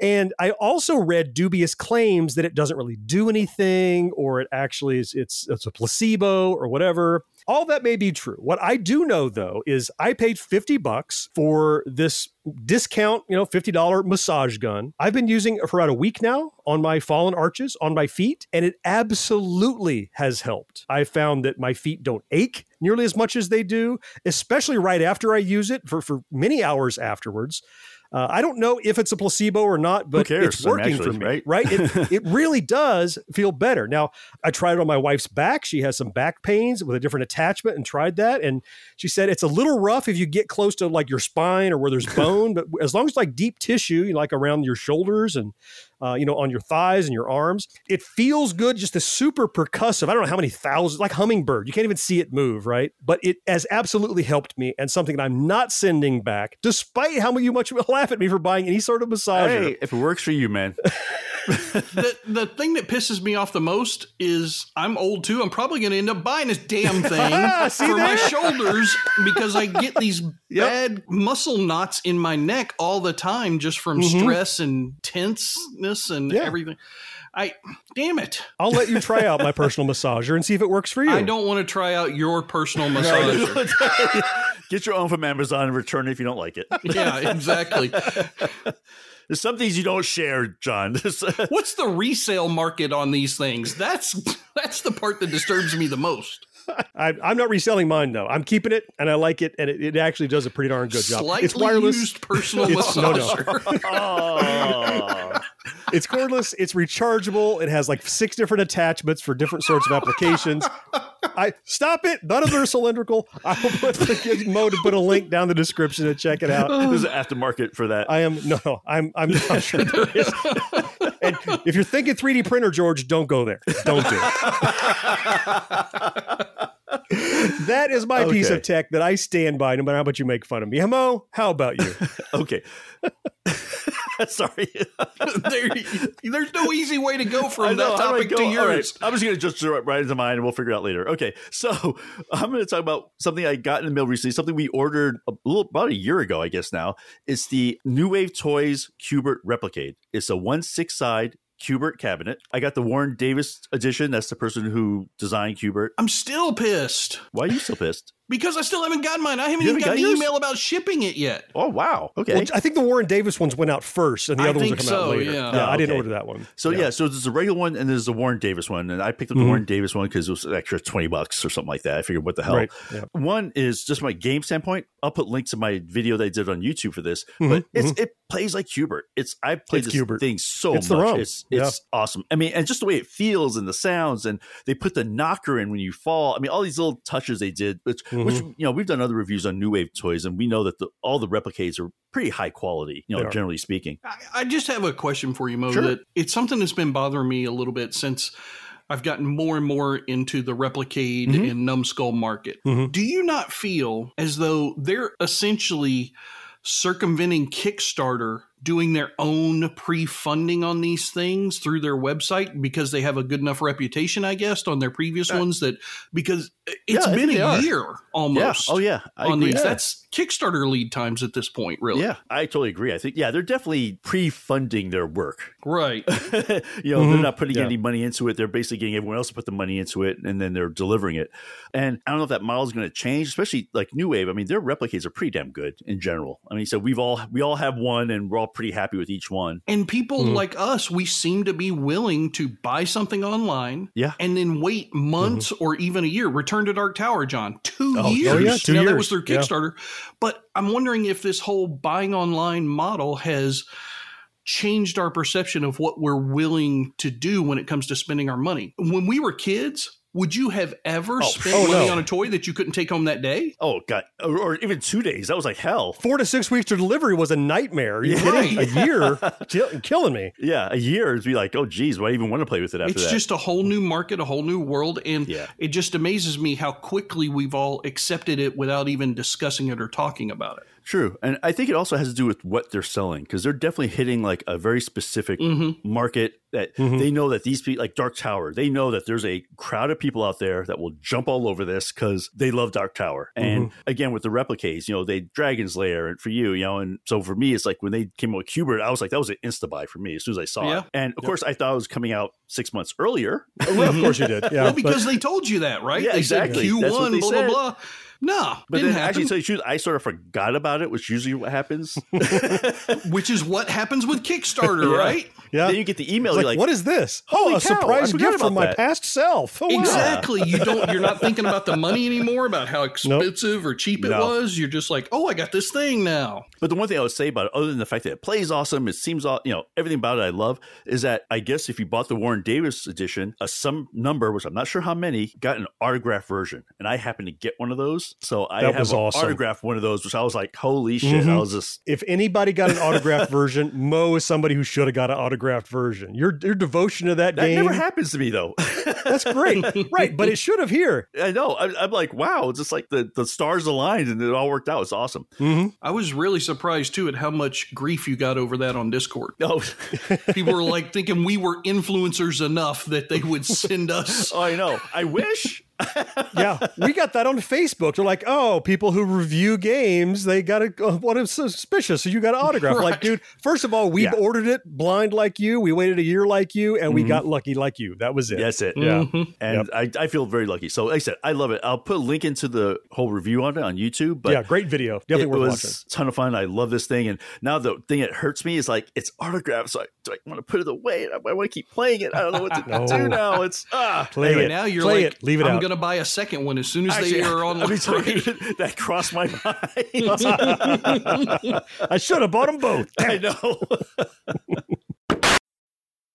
And I also read dubious claims that it doesn't really do anything, or it actually is it's it's a placebo or whatever. All that may be true. What I do know though is I paid 50 bucks for this discount, you know, $50 massage gun. I've been using it for about a week now on my fallen arches on my feet, and it absolutely has helped. I found that my feet don't ache nearly as much as they do, especially right after I use it for, for many hours afterwards. Uh, I don't know if it's a placebo or not, but it's working actually, for me, right? right? It, <laughs> it really does feel better. Now, I tried it on my wife's back. She has some back pains with a different attachment and tried that. And she said it's a little rough if you get close to like your spine or where there's <laughs> bone, but as long as like deep tissue, you know, like around your shoulders and, uh, you know, on your thighs and your arms, it feels good. Just a super percussive. I don't know how many thousands, like hummingbird. You can't even see it move, right? But it has absolutely helped me and something that I'm not sending back, despite how you much you <laughs> laugh at me for buying any sort of massager. Hey, if it works for you, man. <laughs> the the thing that pisses me off the most is I'm old too. I'm probably going to end up buying this damn thing <laughs> See for my shoulders because I get these <laughs> bad muscle knots in my neck all the time just from Mhm. stress and tenseness and Yeah. everything. I damn it. I'll let you try out my <laughs> personal massager and see if it works for you. I don't want to try out your personal massager. Get your own from Amazon and return it if you don't like it. yeah, exactly. There's some things you don't share, John. <laughs> What's the resale market on these things? That's <laughs> that's the part that disturbs me the most. <laughs> I, I'm not reselling mine though. I'm keeping it and I like it, and it, it actually does a pretty darn good job. It's wireless. used personal It's- no, no. oh. It's cordless. It's rechargeable. It has like six different attachments for different sorts of applications. I stop it. None of them are cylindrical. I will put the gizmo to put a link down the description to check it out. There's an aftermarket for that. I am no, no. I'm I'm not <laughs> sure there is. And if you're thinking 3D printer, George, don't go there. Don't do it. that is my piece of tech that I stand by, no matter how much you make fun of me. Hemo, how about you? <laughs> okay. <laughs> Sorry. <laughs> there, there's no easy way to go from know, that how do I topic to? All right, yours. I'm just going to just throw it right into mine and we'll figure it out later. Okay. So <laughs> I'm going to talk about something I got in the mail recently, something we ordered a little about a year ago, I guess now. It's the New Wave Toys Q*bert Replicade. It's a one six side Q*bert cabinet. I got the Warren Davis edition. That's the person who designed Q*bert. I'm still pissed. Why are you still pissed? Because I still haven't gotten mine. I haven't You even haven't got got an yours? email about shipping it yet. Oh wow. Okay. Well, I think the Warren Davis ones went out first, and the I other ones are coming come out later. yeah. I didn't okay. order that one. So yeah. so there's a regular one and there's a Warren Davis one, and I picked up the Mhm. Warren Davis one because it was an extra twenty bucks or something like that. I figured, what the hell? Right, yeah. One is just my game standpoint. I'll put links to my video that I did on YouTube for this, Mhm, but it's it plays like Q*bert. It's I played It's this Q*bert. thing so It's much. ROM. It's Yeah. it's awesome. I mean, and just the way it feels and the sounds, and they put the knocker in when you fall. I mean, all these little touches they did, which which you know we've done other reviews on New Wave toys, and we know that the, all the Replicades are pretty high quality. You They know, are. generally speaking. I, I just have a question for you, Mo. Sure. That it's something that's been bothering me a little bit since I've gotten more and more into the Replicade Mhm. and Numskull market. Mhm. Do you not feel as though they're essentially circumventing Kickstarter doing their own pre-funding on these things through their website because they have a good enough reputation, I guess, on their previous ones that because it's Uh, Yeah, been a are. year almost. Yeah. Oh yeah. I on agree. these. Yeah. That's Kickstarter lead times at this point, really. Yeah, I totally agree. I think yeah, they're definitely pre-funding their work. Right. <laughs> you know, Mhm. they're not putting Yeah. any money into it. They're basically getting everyone else to put the money into it, and then they're delivering it. And I don't know if that model is going to change, especially like New Wave. I mean, their replicas are pretty damn good in general. I mean, so we've all we all have one, and we're all pretty happy with each one. And people Mhm. like us, we seem to be willing to buy something online Yeah. and then wait months or even a year. Return to Dark Tower, John. Two Oh, years. oh yeah, two now, that years. was through Yeah. Kickstarter. But I'm wondering if this whole buying online model has changed our perception of what we're willing to do when it comes to spending our money. When we were kids, would you have ever Oh, spent oh, money no. on a toy that you couldn't take home that day? Oh god, or, or even two days. That was like hell. Four to six weeks to delivery was a nightmare. Are you Yeah. kidding? A year, <laughs> kill- killing me. Yeah, a year is be like, oh geez, why even want to play with it after it's that? It's just a whole new market, a whole new world, and Yeah. it just amazes me how quickly we've all accepted it without even discussing it or talking about it. True. And I think it also has to do with what they're selling because they're definitely hitting like a very specific Mm-hmm. market that Mhm. they know that these people, like Dark Tower, they know that there's a crowd of people out there that will jump all over this because they love Dark Tower. And Mm-hmm. again, with the replicas, you know, they Dragon's Lair and for you, you know, and so for me, it's like when they came out with Q*bert, I was like, that was an insta buy for me as soon as I saw Yeah. it. And of course, I thought it was coming out six months earlier. <laughs> Well, of course you did. Yeah, well, but- because they told you that, right? Yeah, they exactly. said That's what Q1, they blah, said. blah, blah. No, But didn't then, actually, happen. to tell you the truth, I sort of forgot about it, which usually what happens. <laughs> which is what happens with <laughs> Kickstarter, Yeah. right? yeah. Then you get the email, It's you're like, like, what is this? Holy oh, a cow, I surprise gift from my that. past self. Oh, wow. Exactly. You don't. You're not thinking about the money anymore, about how <laughs> expensive or cheap it No. was. You're just like, oh, I got this thing now. But the one thing I would say about it, other than the fact that it plays awesome, it seems all you know, everything about it I love, is that I guess if you bought the Warren Davis edition, a some number, which I'm not sure how many, got an autographed version, and I happened to get one of those, so I That have was an awesome. autographed one of those, which I was like, holy shit! I Mhm. was just If anybody got an autographed <laughs> version, Mo is somebody who should have got an autographed version. Your your devotion to that, that game, never happens to me though. that's great, <laughs> right? But it should have here. I know. I, I'm like, wow, it's just like the the stars aligned and it all worked out. It's awesome. Mm-hmm. I was really surprised too at how much grief you got over that on Discord. Oh, <laughs> People were like thinking we were influencers enough that they would send us. oh, <laughs> I know. I wish. Yeah, we got that on Facebook. They're like, oh, people who review games, they got a uh, what is suspicious. So you got an autograph. Like, dude, first of all, we Yeah. ordered it blind like you. We waited a year like you, and we Mhm. got lucky like you. That was it. That's it. Yeah. Mhm. And I, I feel very lucky. So, like I said, I love it. I'll put a link into the whole review on it on YouTube. But yeah, great video. Definitely it worth was watching. a ton of fun. I love this thing. And now the thing that hurts me is like it's autographed. So I, do I want to put it away? I, I want to keep playing it. I don't know what to <laughs> No. do now. It's ah. Play Anyway, it. Now you're Play like, it. Leave it I'm out. Going to buy a second one as soon as Actually, they are <laughs> on. That crossed my <laughs> mind. <laughs> I should have bought them both. I know.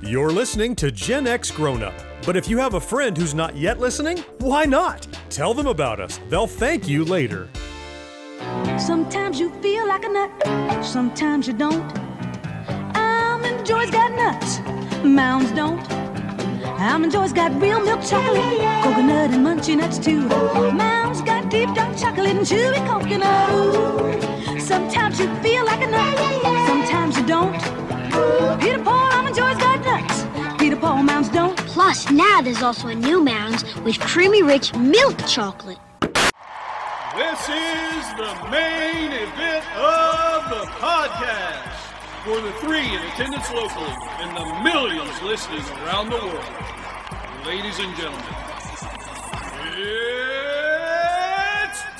You're listening to Gen X Grown Up. But if you have a friend who's not yet listening, why not? Tell them about us. They'll thank you later. Sometimes you feel like a nut, sometimes you don't. Almond Joy's got nuts, Mounds don't. Almond Joy's got real milk chocolate, coconut and munchy nuts too. Mounds got deep dark chocolate. and chewy coconut. Sometimes you feel like a nut, sometimes you don't. Peter Paul almond joys got nuts. Peter Paul mounds don't. Plus, now there's also a new Mounds with creamy rich milk chocolate. This is the main event of the podcast. For the three in attendance locally and the millions listening around the world. Ladies and gentlemen, it's time!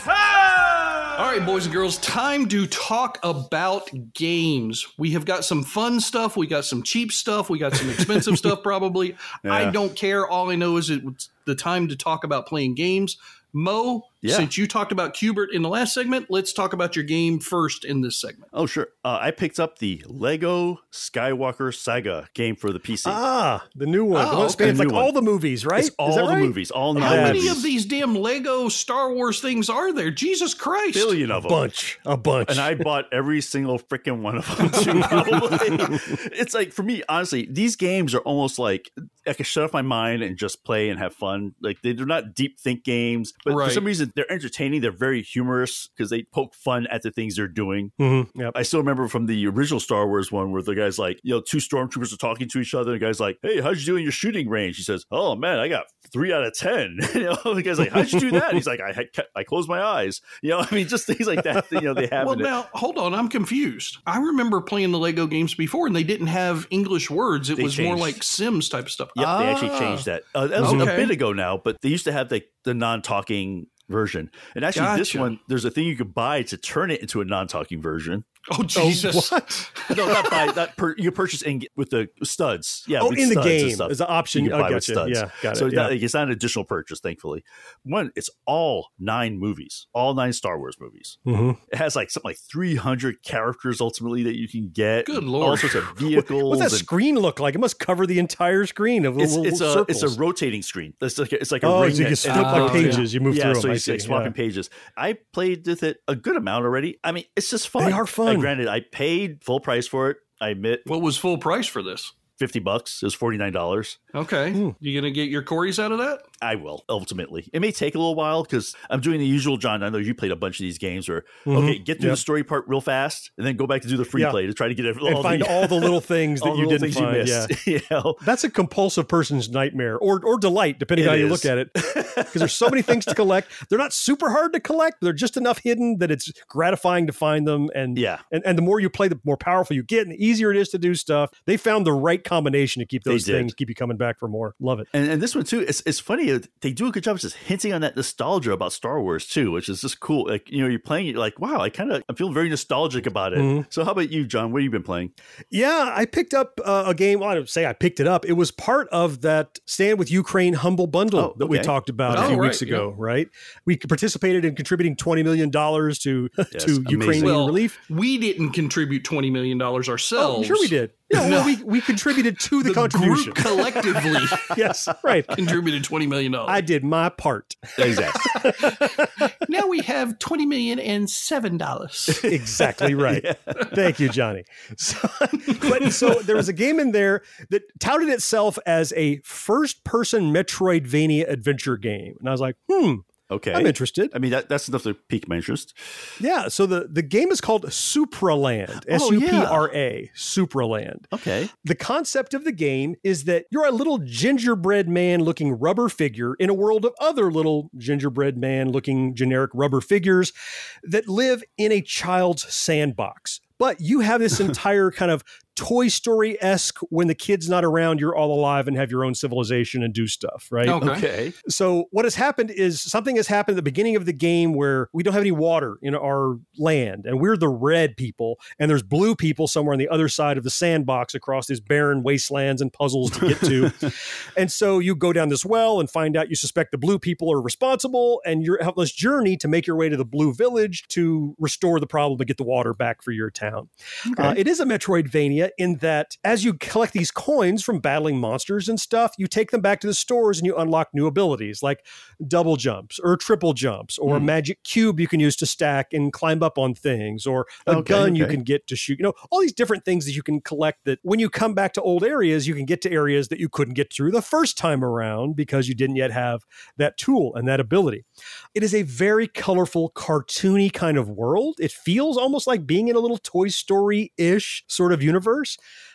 All right, boys and girls, time to talk about games. We have got some fun stuff. We got some cheap stuff. We got some expensive stuff, <laughs> probably. I don't care. All I know is it's the time to talk about playing games. Mo, Yeah. since you talked about Q*bert in the last segment, let's talk about your game first in this segment. Oh, sure. Uh, I picked up the Lego Skywalker Saga game for the PC. Ah, the new one. Oh, the one that spans okay. like one. all the movies, right? It's Is all that the right? movies, all nine. How many movies. of these damn Lego Star Wars things are there? Jesus Christ. billion of them. A bunch, a bunch. And I <laughs> bought every single freaking one of them too. <laughs> it's like for me, honestly, these games are almost like I can shut off my mind and just play and have fun. Like they- they're not deep think games, but Right. for some reason they're entertaining. They're very humorous because they poke fun at the things they're doing. Mhm, yep. I still remember from the original Star Wars one where the guy's like, you know, two stormtroopers are talking to each other. And the guy's like, "Hey, how'd you do in your shooting range?" He says, "Oh man, I got three out of ten. <laughs> you know, the guy's like, "How'd you do that?" He's like, "I had I closed my eyes." You know, I mean, just things like that. You know, they have. Well, in it. now hold on. I'm confused. I remember playing the Lego games before, and they didn't have English words. It They was more like Sims type of stuff. Yep, they actually Ah. changed that. Uh, that was a bit ago now, but they used to have the, the non-talking version. And actually, this one, there's a thing you could buy to turn it into a non-talking version. Oh Jesus! what? No, not buy that. Per, you purchase in with the studs. Yeah, Oh, with in the studs and game. stuff. As an option. You can Oh, buy with gotcha. studs. Yeah, got it, So yeah. that, like, it's not an additional purchase, thankfully. One, it's all nine movies, all nine Star Wars movies. Mhm. It has like something like 300 characters ultimately that you can get. Good lord. All sorts of <laughs> vehicles. What's that and- screen look like? It must cover the entire screen of it's, little, it's little a it's a rotating screen. It's like a, it's like a Oh, ring so you can flip like it goes- pages, you move yeah, through so them, you see, like swapping yeah. pages. I played with it a good amount already. I mean, it's just fun. They are fun. Uh, granted, I paid full price for it. I admit, What was full price for this? Fifty bucks. It was forty nine dollars. Okay, Hmm. you gonna get your Corys out of that? I will ultimately. It may take a little while because I'm doing the usual. John, I know you played a bunch of these games where Mhm. okay, get through Yep. the story part real fast, and then go back to do the free Yeah. play to try to get every, and all find the, all the little <laughs> things that you didn't things find. you Yeah. <laughs> you know? That's a compulsive person's nightmare or or delight, depending It on how you look at it. Because there's so many things to collect. They're not super hard to collect, they're just enough hidden that it's gratifying to find them. And Yeah. and, and the more you play, the more powerful you get, and the easier it is to do stuff. They found the right combination to keep those things, keep you coming back for more. Love it. And, and this one too, it's, it's funny. uh, They do a good job of just hinting on that nostalgia about Star Wars too, which is just cool. Like you know, you're playing it, you're like, wow, I kind of I feel very nostalgic about it. Mhm. So how about you, John? What have you been playing? Yeah, I picked up uh, a game. Well, I don't say I picked it up. It was part of that Stand with Ukraine Humble Bundle Oh, that we talked about a Oh, few right, weeks ago, right? We participated in contributing $20 million to, <laughs> Yes, to amazing. Ukrainian Well, relief. we didn't contribute twenty million dollars ourselves. Oh, sure we did. Yeah, well, we, we contributed to the, The contribution. group collectively <laughs> yes, right. contributed twenty million dollars. I did my part. Exactly. <laughs> now we have twenty million and seven dollars. <laughs> exactly right. Thank you, Johnny. So, but so there was a game in there that touted itself as a first-person Metroidvania adventure game, and I was like, hmm, okay. I'm interested. I mean, that, that's enough to pique my interest. Yeah, so the, the game is called Supraland. Oh, S Oh, U yeah. P R A. Supraland. Okay. The concept of the game is that you're a little gingerbread man looking rubber figure in a world of other little gingerbread man looking generic rubber figures that live in a child's sandbox. But you have this <laughs> entire kind of Toy Story esque when the kid's not around, you're all alive and have your own civilization and do stuff, right? Okay. Okay. So what has happened is something has happened at the beginning of the game where we don't have any water in our land, and we're the red people, and there's blue people somewhere on the other side of the sandbox across these barren wastelands and puzzles to get to. <laughs> and so you go down this well and find out you suspect the blue people are responsible, and you have this journey to make your way to the blue village to restore the problem to get the water back for your town. Uh, it is a Metroidvania. In that as you collect these coins from battling monsters and stuff, you take them back to the stores and you unlock new abilities like double jumps or triple jumps or a Hmm. magic cube you can use to stack and climb up on things or a Okay, gun you can get to shoot. You know, all these different things that you can collect that when you come back to old areas, you can get to areas that you couldn't get through the first time around because you didn't yet have that tool and that ability. It is a very colorful, cartoony kind of world. It feels almost like being in a little Toy Story ish sort of universe.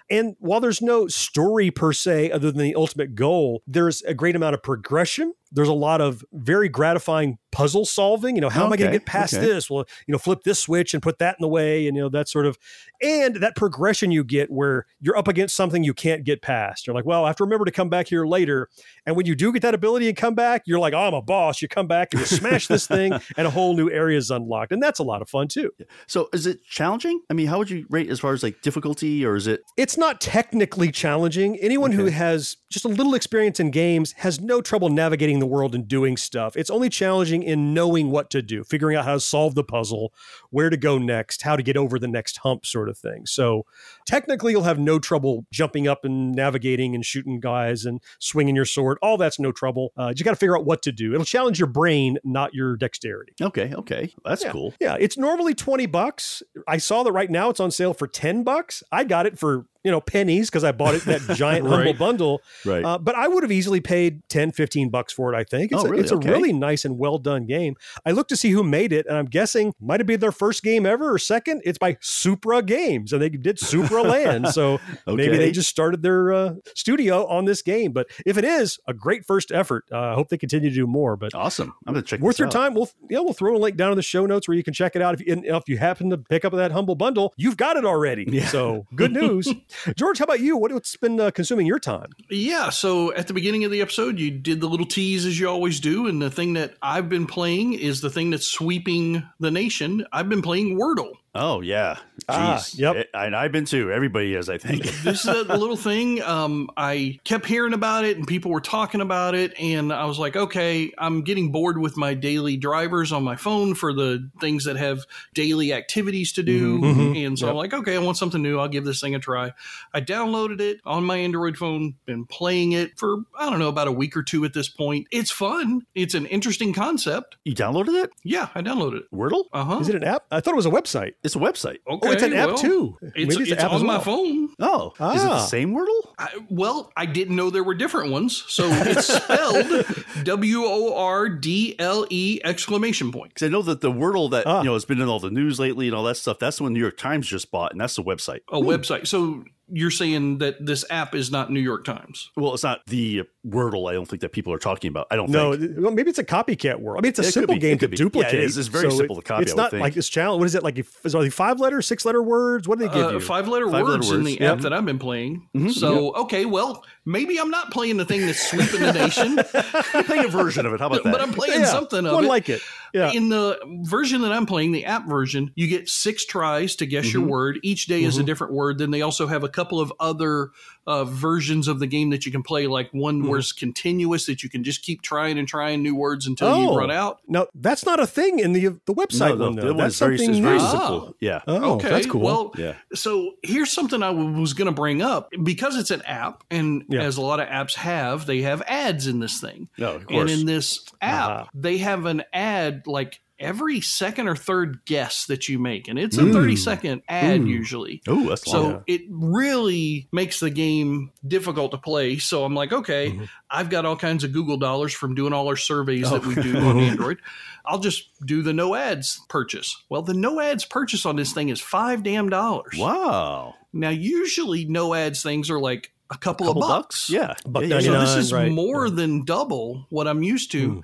And while there's no story per se, other than the ultimate goal, there's a great amount of progression. There's a lot of very gratifying puzzle solving. You know, how am I going to get past okay. this? Well, you know, flip this switch and put that in the way, and you know that sort of, and that progression you get where you're up against something you can't get past. You're like, well, I have to remember to come back here later. And when you do get that ability and come back, you're like, oh, I'm a boss. You come back and you smash this thing, <laughs> and a whole new area is unlocked, and that's a lot of fun too. So is it challenging? I mean, how would you rate as far as like difficulty, or is it? It's not technically challenging. Anyone who has just a little experience in games has no trouble navigating the world and doing stuff. It's only challenging in knowing what to do, figuring out how to solve the puzzle, where to go next, how to get over the next hump, sort of thing. So technically, you'll have no trouble jumping up and navigating and shooting guys and swinging your sword. All that's no trouble. Uh, you just got to figure out what to do. It'll challenge your brain, not your dexterity. Okay, okay, that's Yeah. cool. Yeah, it's normally 20 bucks. I saw that right now it's on sale for 10 bucks. I got it for, you know, pennies because I bought it that <laughs> giant humble bundle. Right. Uh, but I would have easily paid 10, 15 bucks for it, I think. It's, Oh, a, really? it's a really nice and well done game. I looked to see who made it, and I'm guessing might have been their first game ever or second. It's by Supra Games, and they did Supra <laughs> Land. So maybe they just started their uh, studio on this game. But if it is a great first effort, uh, I hope they continue to do more. But awesome. I'm gonna check worth your out. time. We'll yeah, we'll throw a link down in the show notes where you can check it out. If you, and if you happen to pick up that humble bundle, you've got it already. So good news, <laughs> George. How about you? What, what's been uh, consuming your time? Yeah, so at the beginning of the episode, you did the little tease as you always do, and the thing that I've been playing is the thing that's sweeping the nation. I've been playing Wordle. Oh yeah, Ah, Jeez. yep. It- and I've been too. Everybody is, I think. this is a <laughs> little thing. Um, I kept hearing about it, and people were talking about it, and I was like, okay, I'm getting bored with my daily drivers on my phone for the things that have daily activities to do, Mhm, mhm. and so I'm like, okay, I want something new. I'll give this thing a try. I downloaded it on my Android phone, been playing it for I don't know about a week or two at this point. It's fun. It's an interesting concept. You downloaded it? Yeah, I downloaded it. Wordle? Uh huh. Is it an app? I thought it was a website. It's a website. Okay, oh, it's an app too. It's, Maybe it's, an app as on my phone. Oh, is it the Ah. same Wordle? I, well, I didn't know there were different ones. So it's <laughs> spelled W O R D L E exclamation point. Because I know that the Wordle that Ah. you know has been in all the news lately and all that stuff. That's the one New York Times just bought, and that's the website. A website. So you're saying that this app is not New York Times. Well, it's not the Wordle. I don't think that people are talking about. I don't No, think. th- well, maybe it's a copycat world. I mean, it's a It simple be, game to be. Yeah, it duplicate. is. It's very so simple to copy, It's I not think. like this challenge. What is it like? If, is are they five letter, six letter words? What do they give Uh, you? five letter Five letter words in words, the yeah. app that I've been playing. Mhm, So, okay, well, maybe I'm not playing the thing that's sweeping the nation, <laughs> Playing a version of it. How about that? but I'm playing Yeah, something of one it. like it. Yeah. In the version that I'm playing, the app version, you get six tries to guess your Mhm. word. Each day is a different word. Then they also have a couple of other uh, versions of the game that you can play, like one where it's continuous that you can just keep trying and trying new words until Oh. you run out. No, that's not a thing in the the website no, one. the Though. That's very, something it's very new. simple. Yeah. Oh, okay, that's cool. Well, Yeah. so here's something I w- was going to bring up because it's an app, and Yeah. as a lot of apps have, they have ads in this thing. No, of course. And in this app, Ah. they have an ad like every second or third guess that you make, and it's a Mm. 30 second ad Ooh. usually. Oh, that's So long. it really makes the game difficult to play. So I'm like, okay, Mm-hmm. I've got all kinds of Google dollars from doing all our surveys that Oh. we do on <laughs> Android. I'll just do the no ads purchase. Well, the no ads purchase on this thing is five damn dollars. Wow. Now, usually no ads things are like a couple, Couple of bucks. Yeah. Buck Yeah, yeah, So this is right, more yeah. than double what I'm used to. Hmm.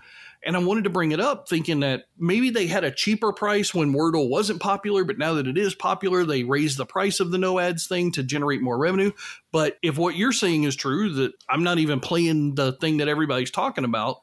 And I wanted to bring it up thinking that maybe they had a cheaper price when Wordle wasn't popular, but now that it is popular, they raised the price of the no ads thing to generate more revenue. But if what you're saying is true, that I'm not even playing the thing that everybody's talking about,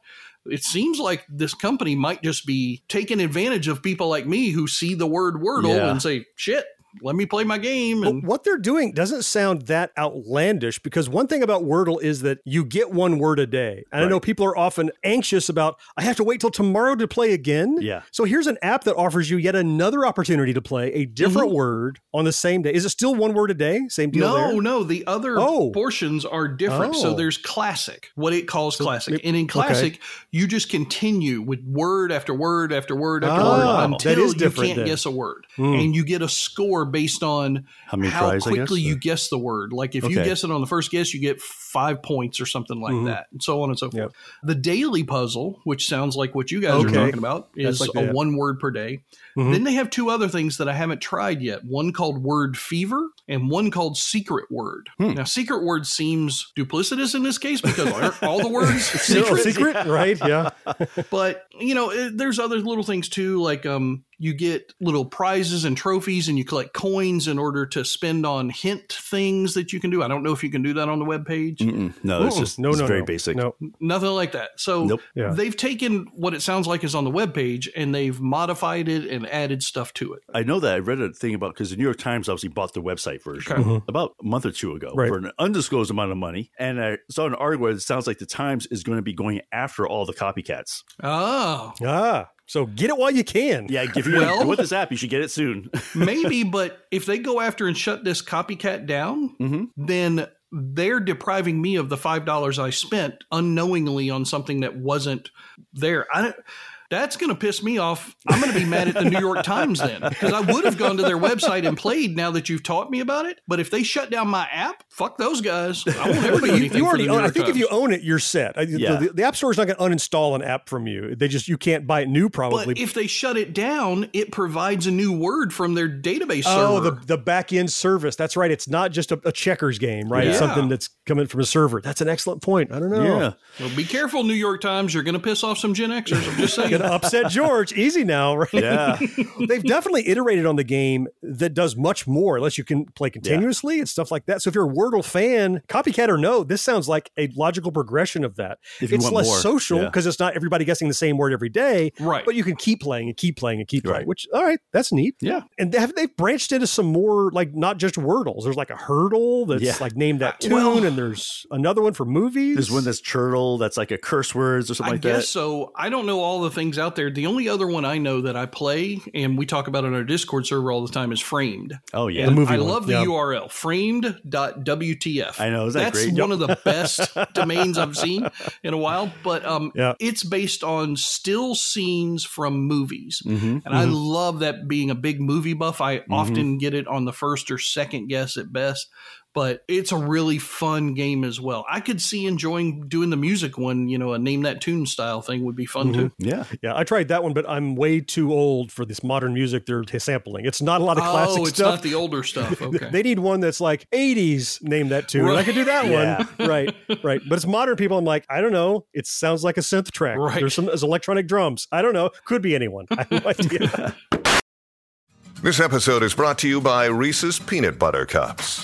it seems like this company might just be taking advantage of people like me who see the word Wordle Yeah. and say, shit, let me play my game. And what they're doing doesn't sound that outlandish because one thing about Wordle is that you get one word a day. And I know people are often anxious about, I have to wait till tomorrow to play again. Yeah. So here's an app that offers you yet another opportunity to play a different word on the same day. Is it still one word a day? Same deal no, there? no, the other Oh. portions are different. So Oh. there's classic, what it calls classic. it- and in okay. classic, you just continue with word after word after word after Ah, word until is you can't then. guess a word. Hmm. And you get a score based on How tries, I guess, quickly you guess the word. Like if you guess it on the first guess, you get five points or something like Mhm. that, and so on and so forth. The daily puzzle, which sounds like what you guys Okay. are talking about, is like a one word per day. Mhm. Then they have two other things that I haven't tried yet. One called Word Fever and one called Secret Word. Hmm. Now, Secret Word seems duplicitous in this case because all the words <laughs> secret? secret, right? Yeah. <laughs> <laughs> but you know, it, there's other little things too, like um, you get little prizes and trophies, and you collect coins in order to spend on hint things that you can do. I don't know if you can do that on the web page. Mm-mm. No, it's just No, it's no, very no. basic. No. Nothing like that. So Nope. Yeah. they've taken what it sounds like is on the web page and they've modified it and added stuff to it. I know that I read a thing about because the New York Times obviously bought the website version Okay. Mhm. about a month or two ago Right. for an undisclosed amount of money, and I saw an article where it sounds like the Times is going to be going after all the copycats. Oh, Ah, so get it while you can. Yeah, if you Well- with this app, you should get it soon. <laughs> maybe, but if they go after and shut this copycat down, Mhm. then they're depriving me of the five dollars I spent unknowingly on something that wasn't there. I. That's going to piss me off. I'm going to be mad at the New York Times then because I would have gone to their website and played now that you've taught me about it. But if they shut down my app, fuck those guys. I won't ever do But you, anything you for already the New own, I York think if you own it, you're set. Yeah. The, the App Store is not going to uninstall an app from you. They just you can't buy it new probably. But if they shut it down, it provides a new word from their database Oh, server. the the back end service. That's right. It's not just a, a checkers game, right? It's Yeah. something that's coming from a server. That's an excellent point. I don't know. Yeah. Well, be careful, New York Times. You're going to piss off some Gen Xers. I'm just saying. Gonna upset George. Easy now, right? Yeah. <laughs> They've definitely iterated on the game that does much more, unless you can play continuously and stuff like that. So if you're a Wordle fan, copycat or no, this sounds like a logical progression of that. If you it's want less more, social yeah. because it's not everybody guessing the same word every day. Right. But you can keep playing and keep playing and keep playing, Right. which all right, that's neat. Yeah. And they have they've branched into some more like not just Wordles. There's like a Heardle that's Yeah. like named that tune, Well- and there's another one for movies. There's one that's churtle, that's like a curse words or something I like guess that. so. I don't know all the things out there. The only other one I know that I play and we talk about on our Discord server all the time is Framed. Oh yeah. And The movie I one, love the yeah. URL, framed.wtf. I know, isn't that That's great? one of the <laughs> best domains I've seen in a while, but um, Yeah. it's based on still scenes from movies. Mhm. And I love that being a big movie buff. I often get it on the first or second guess at best, but it's a really fun game as well. I could see enjoying doing the music one, you know, a name that tune style thing would be fun too. Mm-hmm. Yeah. Yeah, I tried that one, but I'm way too old for this modern music they're sampling. It's not a lot of classic stuff. Oh, it's stuff. not the older stuff. <laughs> Okay. They need one that's like 80s, name that tune. I could do that Yeah. one. <laughs> Right, right. But it's modern people. I'm like, I don't know. It sounds like a synth track. Right. There's some there's electronic drums. I don't know. Could be anyone. I have no <laughs> idea. This episode is brought to you by Reese's Peanut Butter Cups.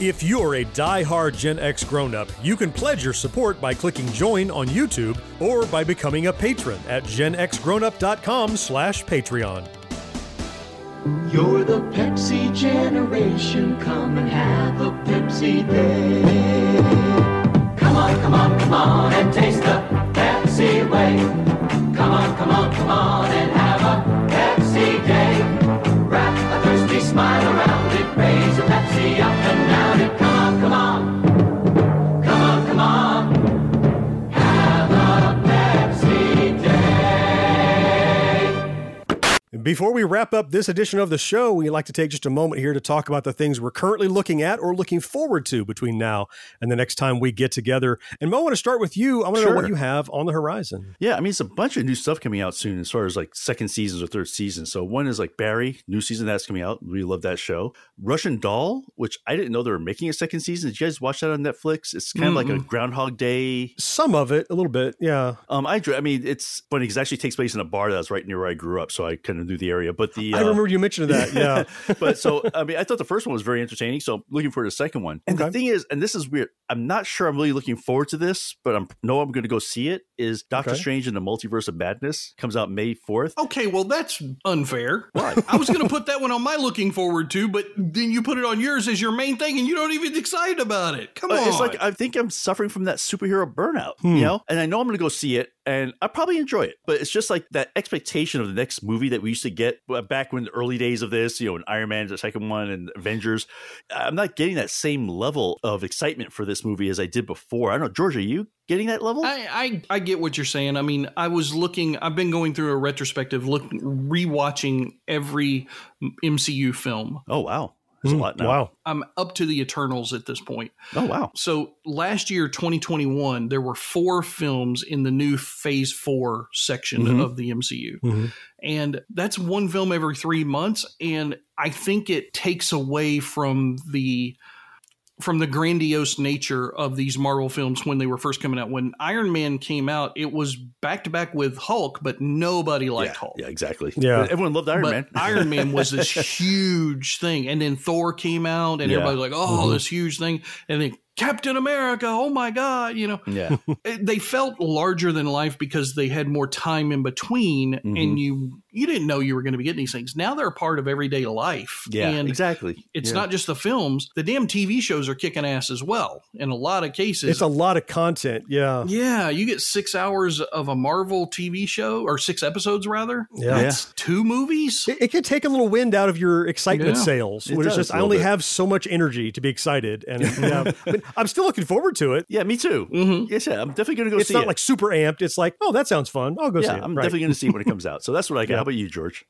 If you're a die-hard Gen X grown-up, you can pledge your support by clicking join on YouTube or by becoming a patron at genxgrownup.com slash Patreon. You're the Pepsi generation. Come and have a Pepsi day. Come on, come on, come on and taste the Pepsi way. Come on, come on, come on and have a Pepsi day. Wrap a thirsty smile around it. Raise Before we wrap up this edition of the show, we'd like to take just a moment here to talk about the things we're currently looking at or looking forward to between now and the next time we get together. And Mo, I want to start with you. I want to know what you have on the horizon. Yeah, I mean, it's a bunch of new stuff coming out soon as far as like second seasons or third season. So one is like Barry, new season that's coming out. We love that show. Russian Doll, which I didn't know they were making a second season. Did you guys watch that on Netflix? It's kind of like a Groundhog Day. Some of it, a little bit, yeah. Um, I, I mean, it's funny because it actually takes place in a bar that's right near where I grew up, so I kind of knew the area. But the I uh, remember you mentioned that. Yeah. <laughs> but so I mean, I thought the first one was very entertaining. So I'm looking for the second one. And the thing is, and this is weird. I'm not sure I'm really looking forward to this, but I'm know I'm going to go see it. Is Doctor Okay. Strange in the Multiverse of Madness comes out May fourth. Okay, well that's unfair. I was going to put that one on my looking forward to, but then you put it on yours as your main thing, and you don't even excited about it. Come Uh, on, It's like I think I'm suffering from that superhero burnout, Hmm. you know. And I know I'm going to go see it, and I probably enjoy it. But it's just like that expectation of the next movie that we used to get back when the early days of this, you know, when Iron Man, the second one, and Avengers. I'm not getting that same level of excitement for this movie as I did before. I don't know, George, are you getting that level? I, I I get what you're saying. I mean, I was looking. I've been going through a retrospective, look, rewatching every MCU film. Oh wow, there's a lot now. Wow. I'm up to the Eternals at this point. Oh wow. So last year, 2021, there were four films in the new Phase Four section Mhm. of the MCU. Mhm. And that's one film every three months. And I think it takes away from the from the grandiose nature of these Marvel films when they were first coming out. When Iron Man came out, it was back to back with Hulk, but nobody liked Hulk. Yeah, exactly. Yeah. Everyone loved Iron But Man. Iron <laughs> Man was this huge thing, and then Thor came out, and Yeah. everybody was like, "Oh, Mhm. this huge thing!" And then Captain America, oh my god, you know, yeah. It- they felt larger than life because they had more time in between, Mhm. and you you didn't know you were going to be getting these things. Now they're a part of everyday life. Yeah, and exactly. It's Yeah. not just the films; the damn TV shows are kicking ass as well. In a lot of cases, It's a lot of content. Yeah. yeah, you get six hours of a Marvel TV show, or six episodes rather. Yeah. That's two movies. It, it can take a little wind out of your excitement Yeah. sales. It does just, a I little only bit. have so much energy to be excited. And <laughs> yeah, I mean, I'm still looking forward to it. Yeah, me too. Mm-hmm. Yes, yeah, I'm definitely going to go see it's not it. like super amped. It's like, oh, that sounds fun. I'll go yeah, see it. I'm Right. definitely going to see when it comes <laughs> out. So that's what I got. How about you, George?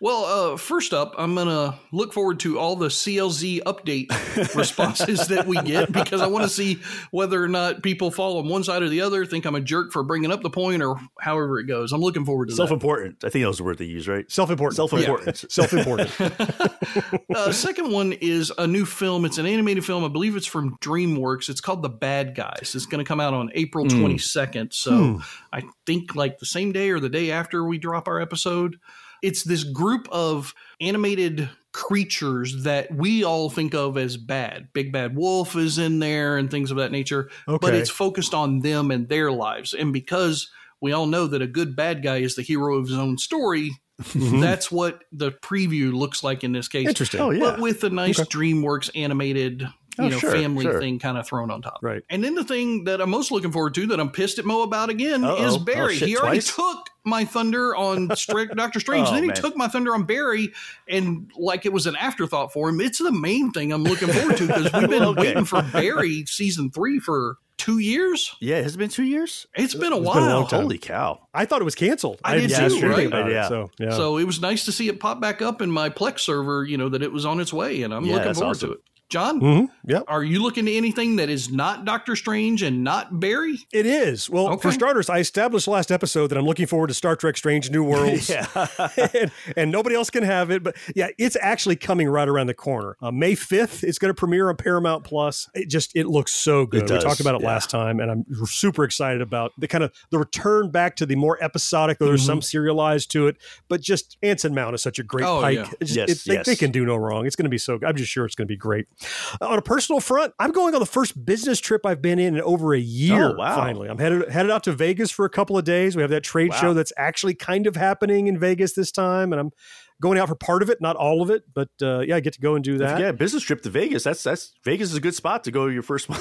Well, uh, first up, I'm going to look forward to all the CLZ update <laughs> responses that we get because I want to see whether or not people fall on one side or the other, think I'm a jerk for bringing up the point, or however it goes. I'm looking forward to that. Self-important. I think that was the word they use, right? Self-important. Self-important. Self-important. <laughs> uh, second one is a new film. It's an animated film. I believe it's from DreamWorks. It's called The Bad Guys. It's going to come out on April Hmm. 22nd. So Hmm. I think like the same day or the day after we drop our episode. It's this group of animated creatures that we all think of as bad. Big Bad Wolf is in there and things of that nature. okay. But it's focused on them and their lives. And because we all know that a good bad guy is the hero of his own story, Mhm. that's what the preview looks like in this case. Interesting. Oh, yeah. But with a nice Okay. DreamWorks animated, you Oh, know, sure, family sure. thing kind of thrown on top. Right. And then the thing that I'm most looking forward to that I'm pissed at Mo about again Uh-oh. is Oh, Barry. shit, he already twice? took my thunder on <laughs> Stri- Doctor Strange. Oh, then he man. took my thunder on Barry, and like it was an afterthought for him. It's the main thing I'm looking forward to because we've been <laughs> Okay. waiting for Barry season three for two years. Yeah, has it been two years? It's been a It's while. been a. Holy cow. I thought it was canceled. I did didn't too, see right? about Yeah. it. So, yeah. So it was nice to see it pop back up in my Plex server, you know, that it was on its way, and I'm Yeah, looking forward awesome. to it. John, Mhm. Yep. are you looking to anything that is not Doctor Strange and not Barry? It is. Well, for starters, I established last episode that I'm looking forward to Star Trek Strange New Worlds. <laughs> <laughs> and, and nobody else can have it. But yeah, it's actually coming right around the corner. Uh, May 5th, it's going to premiere on Paramount Plus. It just, it looks so good. we does, talked about it yeah. last time, and I'm super excited about the kind of the return back to the more episodic, though there's some serialized to it. But just Anson Mount is such a great Oh, pike. yeah. Just- Yes, it- they, they can do no wrong. It's going to be so good. I'm just sure it's going to be great. On a personal front, I'm going on the first business trip I've been in in over a year. Oh, wow. Finally, I'm headed headed out to Vegas for a couple of days. We have that trade Wow. show that's actually kind of happening in Vegas this time, and I'm going out for part of it, not all of it, but uh, yeah, I get to go and do that. Yeah, business trip to Vegas. That's that's Vegas is a good spot to go your first one.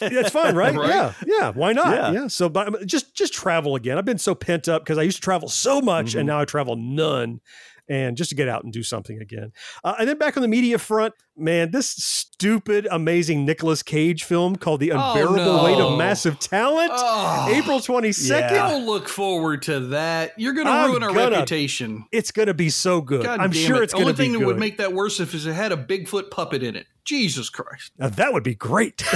That's fine, right? <laughs> Right? Yeah, yeah. Why not? Yeah. Yeah. So, but just just travel again. I've been so pent up because I used to travel so much, Mm-hmm. and now I travel none. And just to get out and do something again. Uh, and then back on the media front, man, this stupid, amazing Nicolas Cage film called The Oh, Unbearable Weight of Massive Talent, Oh. April 22nd. Don't look forward to that. You're going to ruin our gonna- reputation. It's going to be so good. God I'm sure it. it's The going only to be thing that would make that worse if it had a Bigfoot puppet in it. Jesus Christ. Now, that would be great. <laughs>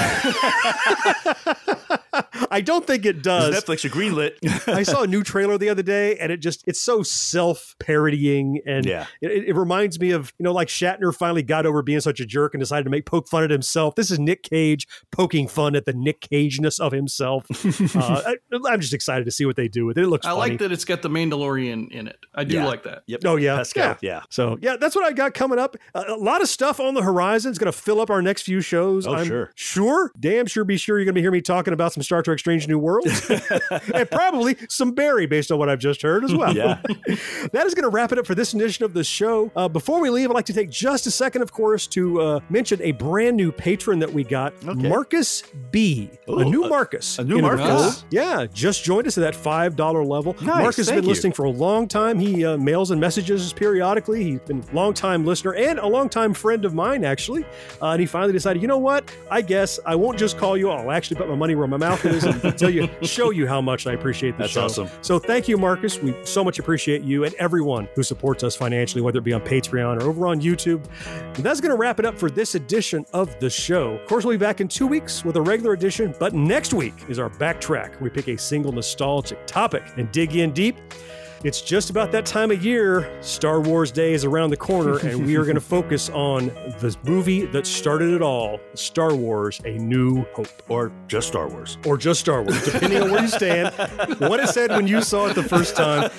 I don't think it does. Netflix are greenlit. <laughs> I saw a new trailer the other day, and it just it's so self parodying, and Yeah. it, it reminds me of you know like Shatner finally got over being such a jerk and decided to make poke fun at himself. This is Nick Cage poking fun at the Nick Cageness of himself. <laughs> uh, I, am just excited to see what they do with it. It looks. I funny. like that it's got the Mandalorian in it. I do Yeah. like that. Yep. Oh yeah, Pascal. Yeah. So yeah, that's what I got coming up. Uh, a lot of stuff on the horizon. It's going to fill up our next few shows. Oh, I'm sure. sure, damn sure. Be sure you're going to hear me talking about some Star Trek: Strange New Worlds, <laughs> and probably some Barry, based on what I've just heard as well. Yeah. <laughs> that is going to wrap it up for this edition of the show. Uh, before we leave, I'd like to take just a second, of course, to uh, mention a brand new patron that we got, Okay. Marcus B, a Ooh, new a- Marcus, a new Marcus. Yeah, just joined us at that five dollar level. Nice, Marcus has been you. listening for a long time. He uh, mails and messages periodically. He's been a long time listener and a long time friend of mine, actually. Uh, and he finally decided, you know what? I guess I won't just call you. I'll actually put my money where my mouth is and tell you, show you how much I appreciate the That's show. awesome. So thank you, Marcus. We so much appreciate you and everyone who supports us financially, whether it be on Patreon or over on YouTube. And that's going to wrap it up for this edition of the show. Of course, we'll be back in two weeks with a regular edition, but next week is our backtrack. We pick a single nostalgic topic and dig in deep. It's just about that time of year. Star Wars Day is around the corner, and we are going <laughs> to focus on the movie that started it all Star Wars A New Hope. Or just Star Wars. Or just Star Wars, depending on where you stand. What it said when you saw it the first time.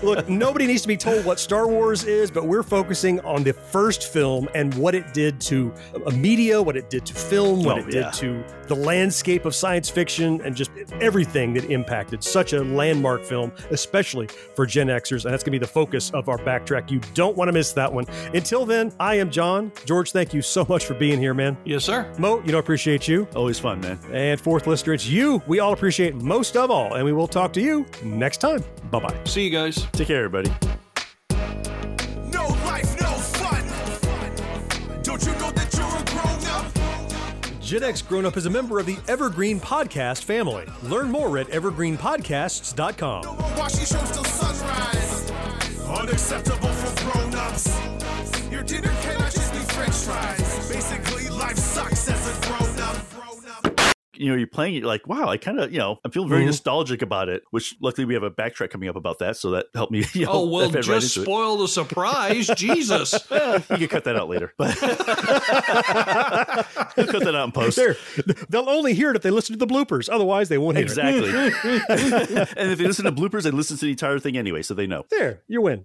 Look, nobody needs to be told what Star Wars is, but we're focusing on the first film and what it did to a media, what it did to film, what Oh, it yeah. did to the landscape of science fiction, and just everything that impacted such a landmark film, especially for Gen Xers. And that's going to be the focus of our backtrack. You don't want to miss that one. Until then, I am John. George, thank you so much for being here, man. Yes, sir. Mo, you know, appreciate you. Always fun, man. And fourth listener, it's you. We all appreciate most of all. And we will talk to you next time. Bye bye. See you guys. Take care, everybody. Gen X Grown Up is a member of the Evergreen Podcast family. Learn more at evergreenpodcasts.com. Unacceptable for grown ups. Your dinner cannot just be french fries. Basically, life sucks You know, you're playing it, you're like, wow, I kind of, you know, I'm feeling very Mhm. nostalgic about it, which luckily we have a backtrack coming up about that. So that helped me. <laughs> You know, Oh, well, I fed right just it. spoil the surprise. Jesus. Well, <laughs> you can cut that out later. But <laughs> We'll cut that out in post. There, they'll only hear it if they listen to the bloopers. Otherwise, they won't hear Exactly. it. and if they listen to bloopers, they listen to the entire thing anyway, so they know. there, you win.